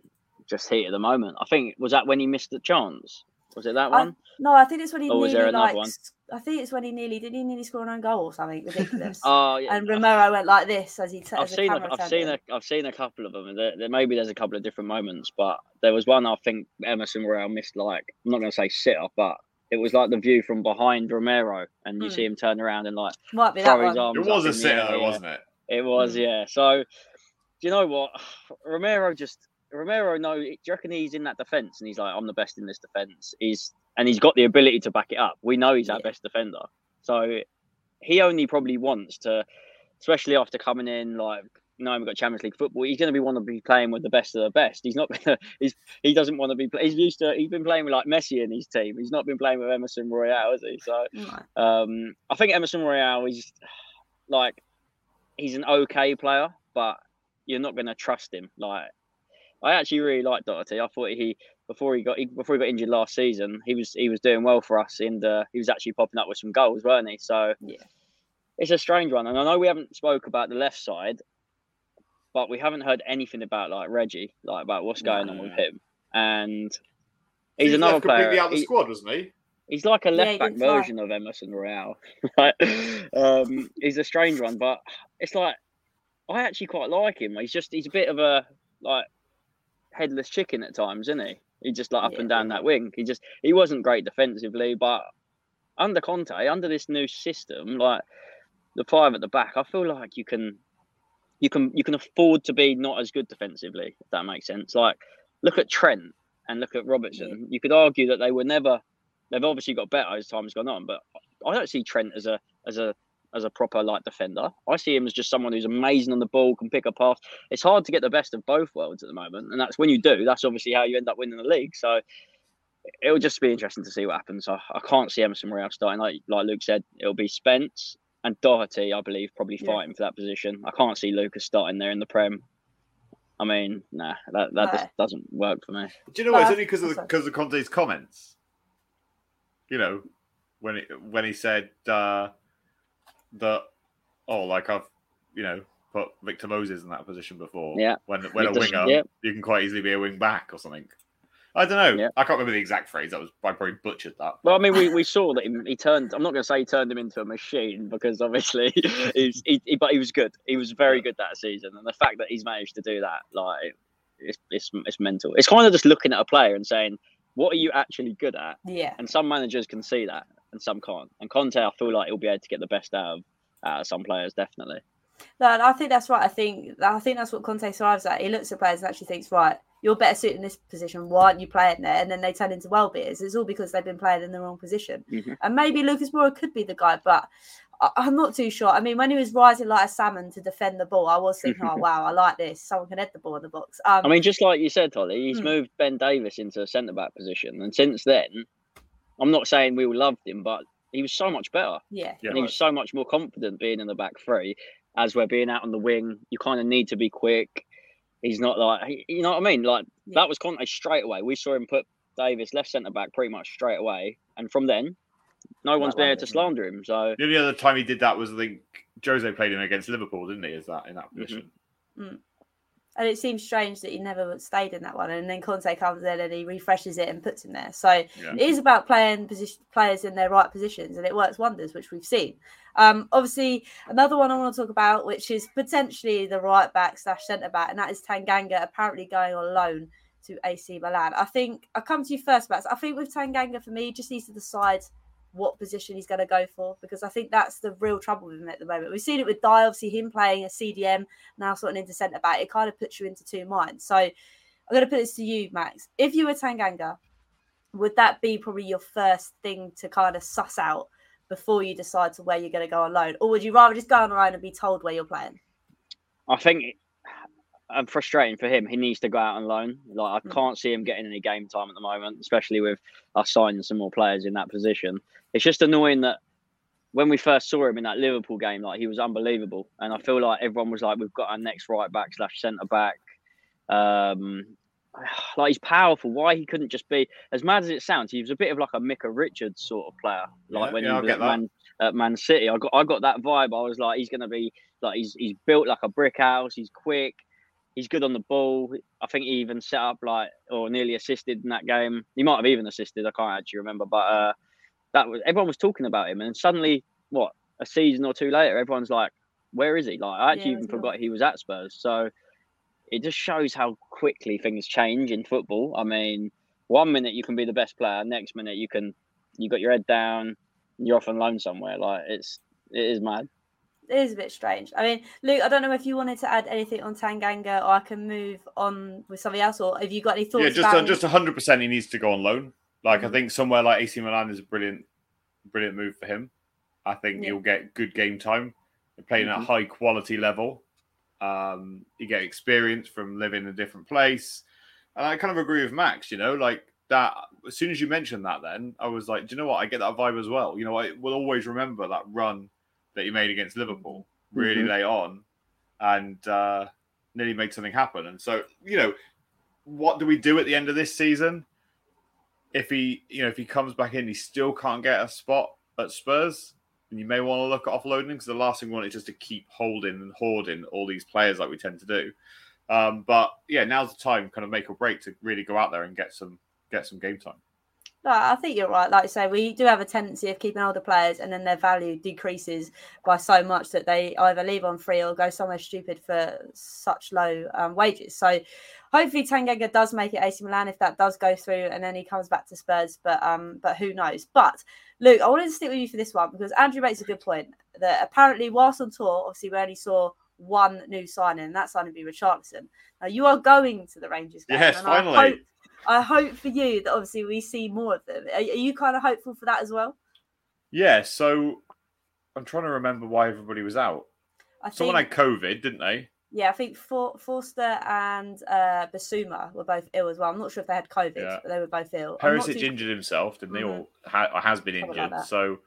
just heat at the moment. I think was that when he missed the chance. Was it that I- one? No, I think it's when he Or was there nearly another like. one? S- I think it's when he nearly didn't he nearly score an own goal or something ridiculous. Oh, yeah. and Romero went like this as he. T- I've as the seen, camera a, I've turned seen, a, I've seen a couple of them. and There, there maybe there's a couple of different moments, but there was one I think Emerson Royal missed. Like I'm not going to say sitter, but it was like the view from behind Romero, and you Hmm. see him turn around and like Might be that his one. arms. it up was a in the sitter, air, wasn't it? It was, Mm. yeah. So, do you know what? Romero just Romero. No, do you reckon he's in that defense and he's like, I'm the best in this defense. He's and he's got the ability to back it up. We know he's our Yeah. best defender. So he only probably wants to, especially after coming in like. No, we've got Champions League football. He's going to be want to be playing with the best of the best. He's not. He's he doesn't want to be. He's used to. He's been playing with like Messi in his team. He's not been playing with Emerson Royal, has he? So um, I think Emerson Royal is like he's an okay player, but you're not going to trust him. Like I actually really like Doherty. I thought he before he got he, before he got injured last season, he was he was doing well for us, and uh, he was actually popping up with some goals, weren't he? So Yeah. it's a strange one, and I know we haven't spoke about the left side, but we haven't heard anything about like Reggie, like about what's going on with him, and he's He another left completely player. out the he- squad, wasn't he? He's like a left he back didn't fly. version of Emerson Royal. Right? um, he's a strange one, but it's like I actually quite like him. He's just he's a bit of a like headless chicken at times, isn't he? He just like up Yeah. and down that wing. He just he wasn't great defensively, but under Conte, under this new system, like the five at the back, I feel like you can you can you can afford to be not as good defensively, if that makes sense. Like look at Trent and look at Robertson. You could argue that they were never they've obviously got better as time's gone on, but I don't see Trent as a as a as a proper like defender. I see him as just someone who's amazing on the ball, can pick a pass. It's hard to get the best of both worlds at the moment, and that's when you do. That's obviously how you end up winning the league. So it'll just be interesting to see what happens. I, I can't see Emerson Royal starting. Like like Luke said, it'll be Spence and Doherty, I believe, probably Yeah. fighting for that position. I can't see Lucas starting there in the Prem. I mean, nah, that that No. just doesn't work for me. Do you know what? It's only because of because of Conte's comments. You know, when it, when he said uh, that, oh, like I've, you know, put Victor Moses in that position before. Yeah. When when a Victor's- winger, yeah. you can quite easily be a wing back or something. I don't know. Yeah. I can't remember the exact phrase. That was I probably butchered that. Well, I mean, we, we saw that he, he turned. I'm not going to say he turned him into a machine because obviously he's he, he, but he was good. He was very good that season, and the fact that he's managed to do that, like, it's it's, it's mental. It's kind of just looking at a player and saying, "What are you actually good at?" Yeah. And some managers can see that, and some can't. And Conte, I feel like he'll be able to get the best out of of some players, definitely. No, I think that's right. I think I think that's what Conte thrives at. He looks at players and actually thinks, right, you're better suited in this position. Why aren't you playing there? And then they turn into well beaters. It's all because they've been playing in the wrong position. Mhm. And maybe Lucas Moura could be the guy, but I, I'm not too sure. I mean, when he was rising like a salmon to defend the ball, I was thinking, oh wow, I like this. Someone can head the ball in the box. Um, I mean, just like you said, Hollie, he's Hmm. moved Ben Davies into a centre back position, and since then, I'm not saying we all loved him, but he was so much better, yeah, Yeah. and he was so much more confident being in the back three. As we're being out on the wing, you kind of need to be quick. He's not like you know what I mean. Like Yeah. that was Conte straight away. We saw him put Davies left centre back pretty much straight away, and from then, no one's been able to slander him. So The only other time he did that was I think Jose played him against Liverpool, didn't he? Is that in that mm-hmm. position? And it seems strange that he never stayed in that one. And then Conte comes in and he refreshes it and puts him there. So Yeah. it is about playing position players in their right positions, and it works wonders, which we've seen. Um, obviously, another one I want to talk about, which is potentially the right back slash centre back, and that is Tanganga apparently going on loan to AC Milan. I think I come to you first, Max. I think with Tanganga, for me, just needs to decide what position he's going to go for because I think that's the real trouble with him at the moment. We've seen it with Dier, obviously him playing a CDM now sort of into centre back. It kind of puts you into two minds. So I'm going to put this to you, Max. If you were Tanganga, would that be probably your first thing to kind of suss out before you decide to where you're going to go alone, or would you rather just go on loan and be told where you're playing? I think uh, frustrating for him. He needs to go out on loan. Like I Mm. can't see him getting any game time at the moment, especially with us signing some more players in that position. It's just annoying that when we first saw him in that Liverpool game, like he was unbelievable, and I feel like everyone was like, "We've got our next right back slash centre back." Um, like he's powerful. Why he couldn't just be as mad as it sounds? He was a bit of like a Micah Richards sort of player, like Yeah, when yeah, he was at. Man, at Man City. I got I got that vibe. I was like, he's gonna be like he's he's built like a brick house. He's quick. He's good on the ball. I think he even set up like or nearly assisted in that game. He might have even assisted. I can't actually remember, but uh, that was everyone was talking about him, and suddenly, what a season or two later, everyone's like, "Where is he?" Like I actually Yeah, even forgot he was at Spurs. So it just shows how quickly things change in football. I mean, one minute you can be the best player, next minute you can you got your head down, you're off on loan somewhere. Like it's it is mad. It is a bit strange. I mean, Luke, I don't know if you wanted to add anything on Tanganga, or I can move on with something else, or have you got any thoughts? Yeah, just about uh, just hundred percent. He needs to go on loan. Like I Mhm. think somewhere like AC Milan is a brilliant, brilliant move for him. I think Yeah. he'll get good game time. Playing at Mhm. high quality level. Um, you get experience from living in a different place, and I kind of agree with Max. You know, like that. As soon as you mentioned that, then I was like, do you know what? I get that vibe as well. You know, I will always remember that run that he made against Liverpool really Mhm. late on, and uh, nearly made something happen. And so, you know, what do we do at the end of this season? If he, you know, if he comes back in, he still can't get a spot at Spurs, and you may want to look at offloading because the last thing we want is just to keep holding and hoarding all these players like we tend to do. Um, but yeah, now's the time, kind of make or break, to really go out there and get some get some game time. I think you're right. Like I say, we do have a tendency of keeping older players, and then their value decreases by so much that they either leave on free or go somewhere stupid for such low um, wages. So, hopefully, Tanganga does make it AC Milan if that does go through, and then he comes back to Spurs. But um, but who knows? But Luke, I wanted to stick with you for this one because Andrew makes a good point that apparently, whilst on tour, obviously we only saw one new signing, and that signing be Richarlison. Now you are going to the Rangers game, Yes, and I finally. I hope for you that obviously we see more of them. Are, are you kind of hopeful for that as well? Yeah, so I'm trying to remember why everybody was out. I think, Someone had COVID, didn't they? yeah, I think For, Forster and uh, Bissouma were both ill as well. I'm not sure if they had COVID, Yeah. but they were both ill. Perisic too- injured himself, didn't he? Mhm. Or, ha- has been Something injured. that. so,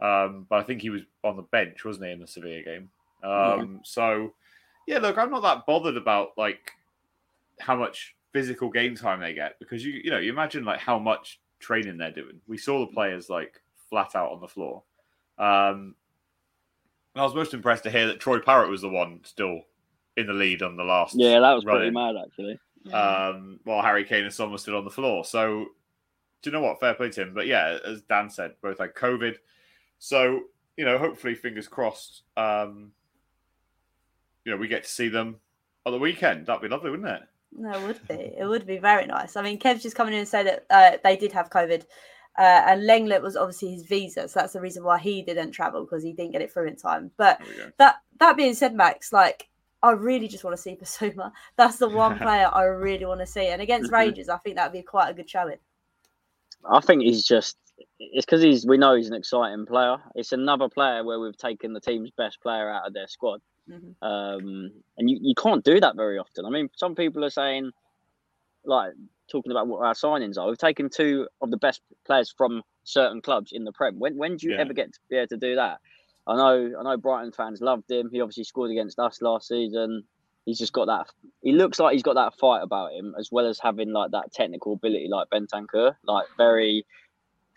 um, but I think he was on the bench, wasn't he, in the Sevilla game? Um, So, yeah, look, I'm not that bothered about like how much physical game time they get because you, you know, you imagine like how much training they're doing. We saw the players like flat out on the floor. Um, and I was most impressed to hear that Troy Parrott was the one still in the lead on the last. Yeah, that was pretty mad actually. um, while Harry Kane and Son were still on the floor. So, do you know what? Fair play to him. But yeah, as Dan said, both had COVID. So, you know, hopefully, fingers crossed, um, you know, we get to see them on the weekend. That'd be lovely, wouldn't it? No, it would be. It would be very nice. I mean, Kev's just coming in and said that uh, they did have COVID, uh, and Lenglet was obviously his visa, so that's the reason why he didn't travel because he didn't get it through in time. But There we that that being said, Max, like I really just want to see Bissouma. That's the one player I really want to see. And against. Rangers, I think that would be quite a good showing. I think he's just it's because he's we know he's an exciting player. It's another player where we've taken the team's best player out of their squad. Mhm. Um, and you, you can't do that very often. I mean, some people are saying, like, talking about what our signings are. We've taken two of the best players from certain clubs in the Prem. When when do you Yeah. ever get to be able to do that? I know I know Brighton fans loved him. He obviously scored against us last season. He's just got that. He looks like he's got that fight about him, as well as having like that technical ability, like Bentancur, like very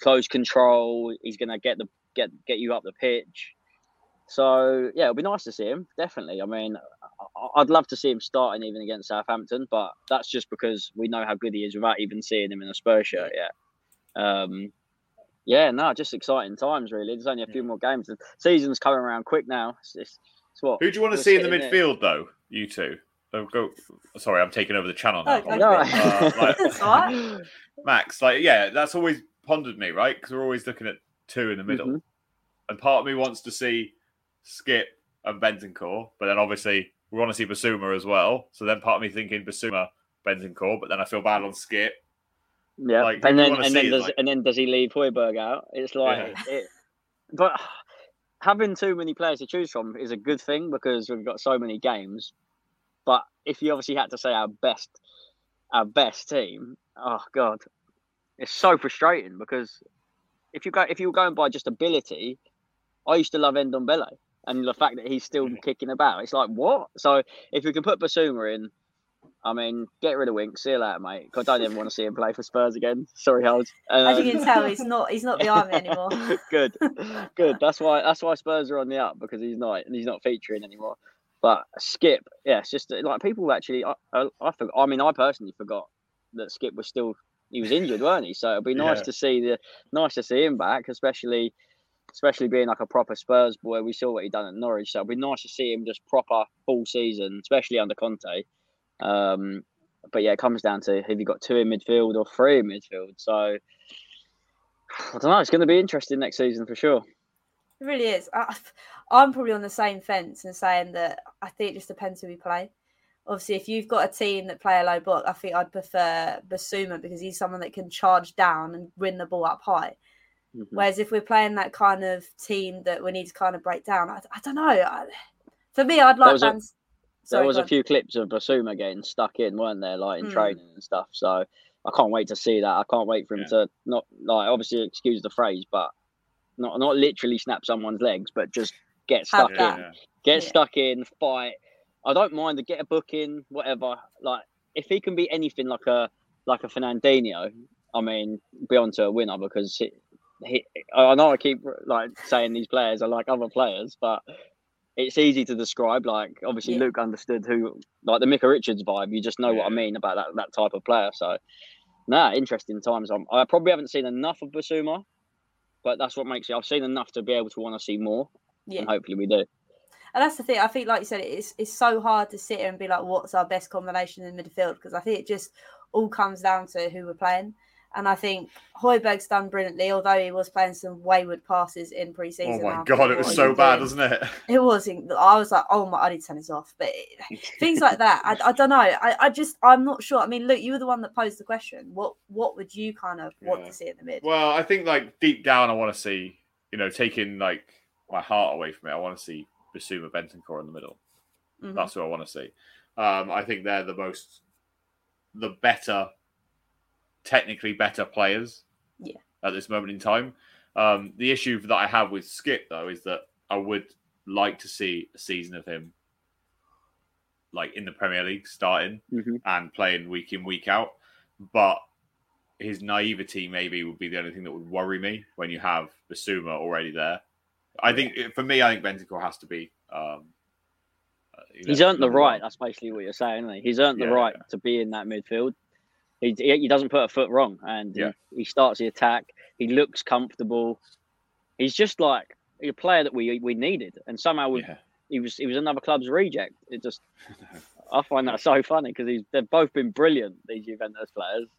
close control. He's gonna get the get get you up the pitch. So yeah, it'll be nice to see him. Definitely. I mean, I- I'd love to see him starting even against Southampton, but that's just because we know how good he is without even seeing him in a Spurs shirt yet. Um, yeah, no, just exciting times really. There's only a few more games. The season's coming around quick now. It's, it's, it's what Who do you want to see in the sitting there. midfield, though? You two. Oh, go. Sorry, I'm taking over the channel now. Oh, No. Uh, like- That's all right. Max, like, yeah, that's always pondered me, right? Because we're always looking at two in the middle, Mhm. and part of me wants to see Skip and Bentancur, but then obviously we want to see Bissouma as well. So then part of me thinking Bissouma, Bentancur, but then I feel bad on Skip. Yeah, Like, and then and then does like- and then does he leave Højbjerg out? It's like, it, but having too many players to choose from is a good thing because we've got so many games. But if you obviously had to say our best, our best team, oh god, it's so frustrating because if you go if you were going by just ability, I used to love Ndombele. And the fact that he's still Mm. kicking about, it's like what? So if we can put Bissouma in, I mean, get rid of Wink. See you later, mate. 'cause I don't even want to see him play for Spurs again. Sorry, Howard. As you Um, can tell, he's not he's not the army anymore. good, good. That's why that's why Spurs are on the up because he's not and he's not featuring anymore. But Skip, yeah, it's just like people actually. I I, I, forgot, I mean, I personally forgot that Skip was still he was injured, weren't he? So it'd be nice Yeah. to see the nice to see him back, especially especially being like a proper Spurs boy. We saw what he done at Norwich, so it'd be nice to see him just proper full season, especially under Conte. Um, but yeah, it comes down to have you got two in midfield or three in midfield. So I don't know. It's going to be interesting next season for sure. It really is. I, I'm probably on the same fence and saying that I think it just depends who we play. Obviously, if you've got a team that play a low block, I think I'd prefer Bissouma because he's someone that can charge down and win the ball up high. Mhm. Whereas if we're playing that kind of team that we need to kind of break down, I, I don't know. I, for me, I'd like was a- Vans. there was a few clips of Bissouma getting stuck in, weren't there, like in Mm. training and stuff. So I can't wait to see that. I can't wait for him Yeah. to not like obviously excuse the phrase, but not not literally snap someone's legs, but just get stuck that. in, get Yeah. stuck in, fight. I don't mind to get a booking, whatever. Like if he can be anything like a like a Fernandinho, I mean, be on to a winner because he, he, I know I keep like saying these players are like other players, but it's easy to describe. Like obviously Yeah. Luke understood who like the Micah Richards vibe. You just know what I mean about that that type of player. So nah, interesting times. I'm, I probably haven't seen enough of Bissouma, but that's what makes it. I've seen enough to be able to want to see more, Yeah. and hopefully we do. And that's the thing. I think, like you said, it's it's so hard to sit here and be like, "What's our best combination in midfield?" Because I think it just all comes down to who we're playing. And I think Højbjerg's done brilliantly, although he was playing some wayward passes in pre-season. Oh my god, it was so bad, doing?" wasn't it? It wasn't. I was like, "Oh my, I need to turn this off." But it, things like that, I, I don't know. I, I just, I'm not sure. I mean, look, you were the one that posed the question. What what would you kind of want Yeah. to see in the mid? Well, I think like deep down, I want to see you know taking like my heart away from it. I want to see Bissouma Bentancur in the middle. Mhm. That's what I want to see. Um, I think they're the most, the better, technically better players. Yeah. At this moment in time, um, the issue that I have with Skip though is that I would like to see a season of him, like in the Premier League, starting Mhm. and playing week in week out. But his naivety maybe would be the only thing that would worry me when you have Bissouma already there. I think for me, I think Bentancur has to be. Um, uh, you He's earned the right. one. That's basically what you're saying. Isn't he? He's earned the Yeah, right yeah. to be in that midfield. He, he, doesn't put a foot wrong, and Yeah. he, he starts the attack. He looks comfortable. He's just like a player that we we needed, and somehow we, Yeah. he was he was another club's reject. It just I find that so funny because they've both been brilliant. These Juventus players.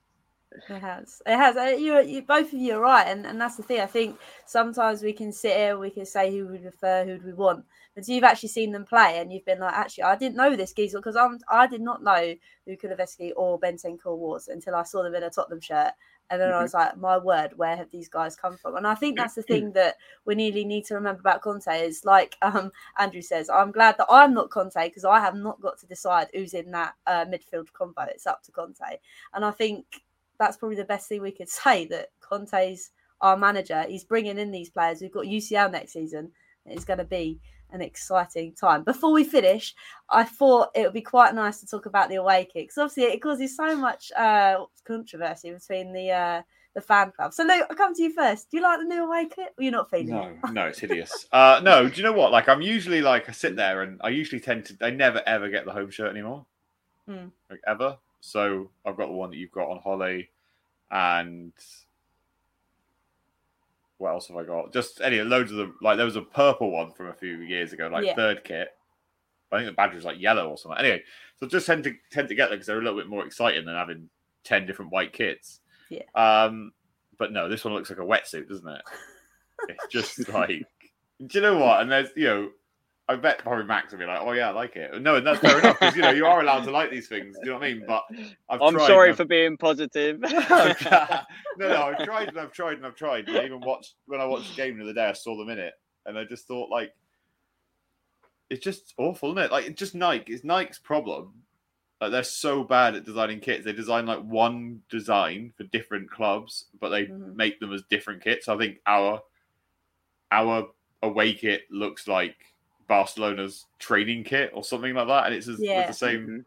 It has. It has. Uh, You, you both of you are right, and, and that's the thing. I think sometimes we can sit here, we can say who we prefer, who we want, but you've actually seen them play, and you've been like, actually, I didn't know this geezer because I'm I did not know who Kulusevski or Bentancur was until I saw them in a Tottenham shirt, and then I Mhm. was like, my word, where have these guys come from? And I think that's the thing that we nearly need to remember about Conte is like um, Andrew says, I'm glad that I'm not Conte because I have not got to decide who's in that uh, midfield combo. It's up to Conte, and I think that's probably the best thing we could say that Conte's our manager. He's bringing in these players. We've got UCL next season. It's going to be an exciting time. Before we finish, I thought it would be quite nice to talk about the away kicks. Obviously, it causes so much uh, controversy between the uh, the fan club. So, Luke, I'll come to you first. Do you like the new away kit? Or you're not feeling No, it? no, it's hideous. Uh, no, do you know what? Like, I'm usually like I sit there and I usually tend to. I never ever get the home shirt anymore, Hmm. like ever. So I've got the one that you've got on Hollie, and what else have I got? Just any loads of them. Like there was a purple one from a few years ago, like Yeah. third kit. I think the badge was like yellow or something. Anyway, so just tend to tend to get them because they're a little bit more exciting than having ten different white kits. Yeah. Um, but no, this one looks like a wetsuit, doesn't it? It's just like, do you know what? And there's, you know, I bet probably Max will be like, oh yeah, I like it. No, and that's fair enough because you know you are allowed to like these things. Do you know what I mean? But I've I'm tried sorry and for being positive. No, no, I've tried and I've tried and I've tried. I even watched when I watched the game the other day. I saw them in it, and I just thought like, it's just awful, isn't it? Like it's just Nike. It's Nike's problem. Like they're so bad at designing kits. They design like one design for different clubs, but they Mhm. make them as different kits. I think our our away kit looks like Barcelona's training kit or something like that, and it's Yeah. with the same. Mhm.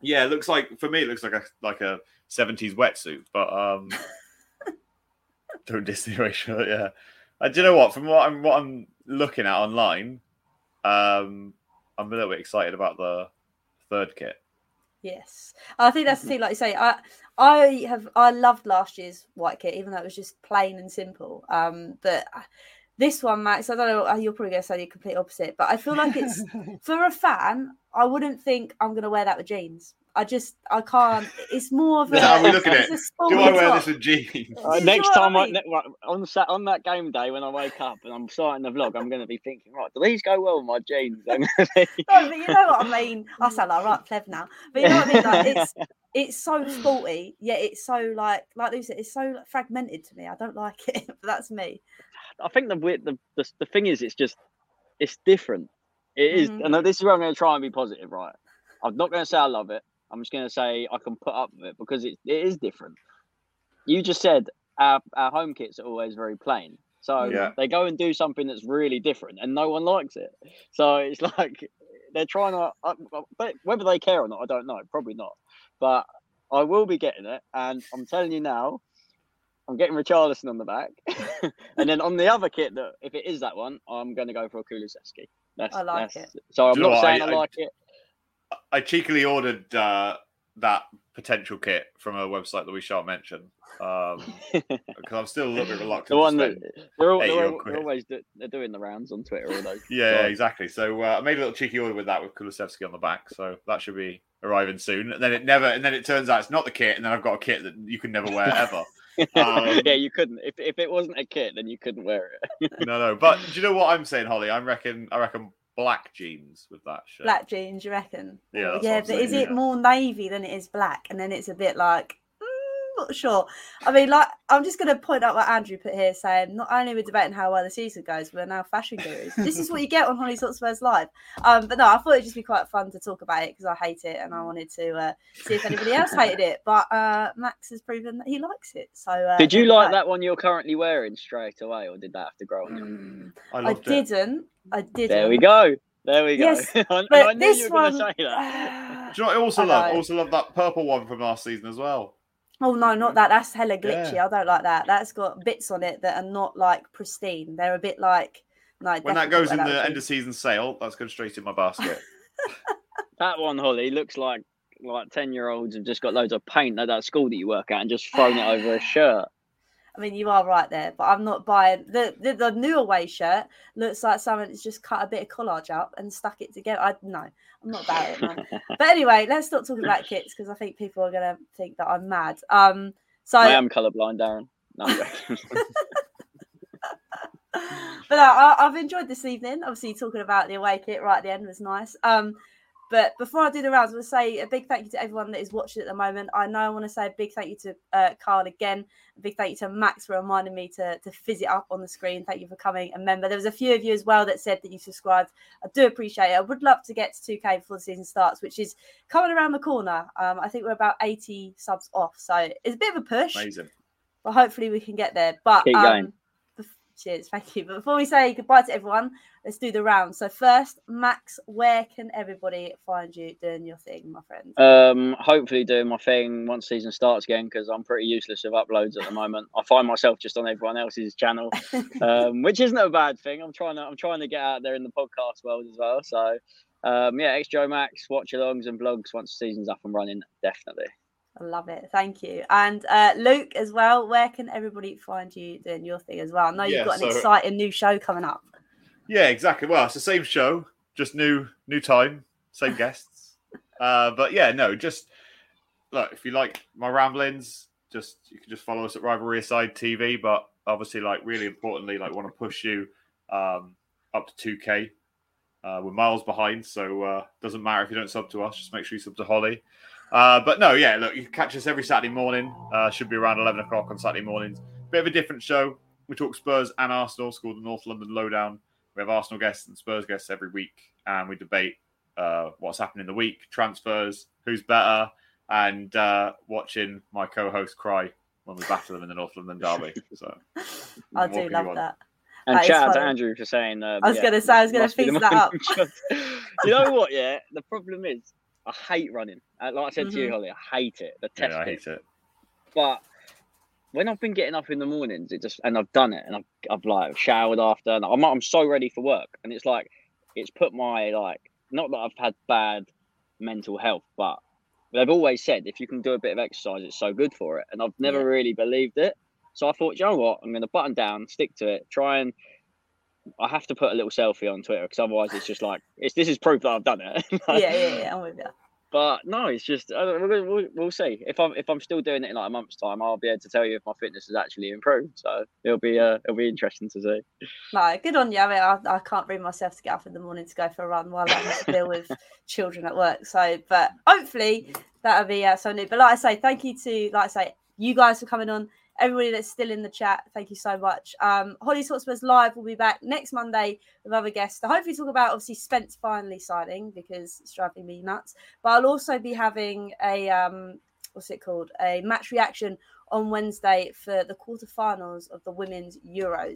Yeah, it looks like for me, it looks like a like a seventies wetsuit, but um, don't diss the ratio. Yeah, uh, do you know what? From what I'm what I'm looking at online, um, I'm a little bit excited about the third kit. Yes, I think that's the thing. Like you say, I I have I loved last year's white kit, even though it was just plain and simple. Um, but this one, Max, I don't know. uh, You're probably going to say the complete opposite, but I feel like it's for a fan. I wouldn't think I'm going to wear that with jeans. I just I can't. It's more of a. Is that we look at it? a Do I wear top. this with jeans? Uh, next time, I, mean? ne- right, on sat on that game day when I wake up and I'm starting the vlog, I'm going to be thinking, right, do these go well with my jeans? I'm gonna be- No, but you know what I mean. I sound like right pleb now, but you know what I mean. Like it's it's so sporty, yet it's so like like Lucy, it's so fragmented to me. I don't like it, but that's me. I think the, the the the thing is, it's just it's different. It is, Mhm. and this is where I'm going to try and be positive, right? I'm not going to say I love it. I'm just going to say I can put up with it because it, it is different. You just said our our home kits are always very plain, so Yeah. they go and do something that's really different, and no one likes it. So it's like they're trying to, but whether they care or not, I don't know. Probably not, but I will be getting it, and I'm telling you now, I'm getting Richarlison on the back, and then on the other kit, that if it is that one, I'm going to go for a Kulusevski. That's, I like that's- So I'm Do you know not saying I- I, I- like it. I cheekily ordered uh, that potential kit from a website that we shan't mention because I'm still a little bit reluctant. The to one that spend- they're, all, they're, all- they're always do, they're doing the rounds on Twitter. All those. Yeah, guys. exactly. So uh, I made a little cheeky order with that with Kulusevski on the back. So that should be arriving soon. And then it never, and then it turns out it's not the kit, and then I've got a kit that you can never wear ever. Um, yeah, you couldn't. If, if it wasn't a kit, then you couldn't wear it. no, no. But do you know what I'm saying, Hollie? I reckon, I reckon black jeans with that shirt. Black jeans, you reckon? Yeah, yeah. what I'm But is saying, it more navy than it is black? And then it's a bit like. Not sure. I mean, like, I'm just going to point out what Andrew put here, saying not only we're debating how well the season goes, we're now fashion gurus. this is what you get on Hollie Hotspurs Live. Um, but no, I thought it'd just be quite fun to talk about it because I hate it and I wanted to uh, see if anybody else hated it. But uh, Max has proven that he likes it. So uh, Did you like that one you're currently wearing straight away, or did that have to grow on you? Mm, I I loved it. didn't. I didn't. There we go. There we go. Yes, I, But I knew this you were going one. to say that. Do you know what I also I love? know. Also love that purple one from last season as well. Oh no, not that. That's hella glitchy. Yeah. I don't like that. That's got bits on it that are not like pristine. They're a bit like no. When that goes in not the end of season sale, that's going straight in my basket. That one, Hollie, looks like like ten year olds have just got loads of paint at that school that you work at and just thrown it over a shirt. I mean, you are right there, but I'm not buying the the, the new away shirt. Looks like someone has just cut a bit of collage up and stuck it together. I no, I'm not about it. No. but anyway, let's not talk about kits because I think people are going to think that I'm mad. Um, So I am colourblind, Darren. No, but no, I, I've enjoyed this evening. Obviously, talking about the away kit right at the end was nice. Um, but before I do the rounds, I want to say a big thank you to everyone that is watching at the moment. I know I want to say a big thank you to uh, Carl again. A big thank you to Max for reminding me to, to fizz it up on the screen. Thank you for coming a member. There was a few of you as well that said that you subscribed. I do appreciate it. I would love to get to 2K before the season starts, which is coming around the corner. Um, I think we're about 80 subs off. So it's a bit of a push, Amazing. but hopefully we can get there. But Keep um, going. cheers, thank you. But before we say goodbye to everyone, let's do the round. So first, Max, where can everybody find you doing your thing, my friend? Um, hopefully doing my thing once season starts again because I'm pretty useless with uploads at the moment. I find myself just on everyone else's channel, um, which isn't a bad thing. I'm trying to I'm trying to get out there in the podcast world as well. So um, yeah, XDuo Max, watch alongs and vlogs once the season's up and running. Definitely. I love it. Thank you. And uh, Luke as well, where can everybody find you doing your thing as well? I know Yeah, you've got an so- exciting new show coming up. Yeah, exactly. Well, it's the same show, just new new time, same guests. Uh, but yeah, no, just look if you like my ramblings, just you can just follow us at Rivalry Aside TV. But obviously, like really importantly, like want to push you um, up to two K. Uh, we're miles behind, so uh, doesn't matter if you don't sub to us. Just make sure you sub to Hollie. Uh, but no, yeah, look, you can catch us every Saturday morning. Uh, should be around eleven o'clock on Saturday mornings. Bit of a different show. We talk Spurs and Arsenal. It's called the North London Lowdown. We have Arsenal guests and Spurs guests every week, and we debate uh, what's happening in the week, transfers, who's better, and uh, watching my co-host cry when we battle them in the North London derby. So I do love that. And That is shout out to. Andrew for saying. Uh, I was yeah, gonna say, I was gonna must be fix that up. you know what? Yeah, the problem is I hate running. Uh, Like I said to you, Mhm. Hollie, I hate it. The test Yeah, I hate it. but when I've been getting up in the mornings, it just and I've done it, and I've, I've like showered after, and I'm I'm so ready for work, and it's like it's put my like not that I've had bad mental health, but they've always said if you can do a bit of exercise, it's so good for it, and I've never Yeah. really believed it. So I thought, you know what, I'm going to button down, stick to it, try and. I have to put a little selfie on Twitter because otherwise it's just like it's this is proof that I've done it. yeah, yeah, yeah. I'm with you. But no, it's just we'll, we'll, we'll see. If I'm if I'm still doing it in like a month's time, I'll be able to tell you if my fitness has actually improved. So it'll be uh, it'll be interesting to see. No, good on you. I mean, I, I can't bring myself to get up in the morning to go for a run while I have to deal with children at work. So, but hopefully that'll be uh, so new. But like I say, thank you to, like I say, you guys for coming on. Everybody that's still in the chat, thank you so much. Um, Hollie Hotspurs Live will be back next Monday with other guests to hopefully talk about obviously Spence finally signing because it's driving me nuts. But I'll also be having a um, what's it called? A match reaction on Wednesday for the quarterfinals of the women's Euros.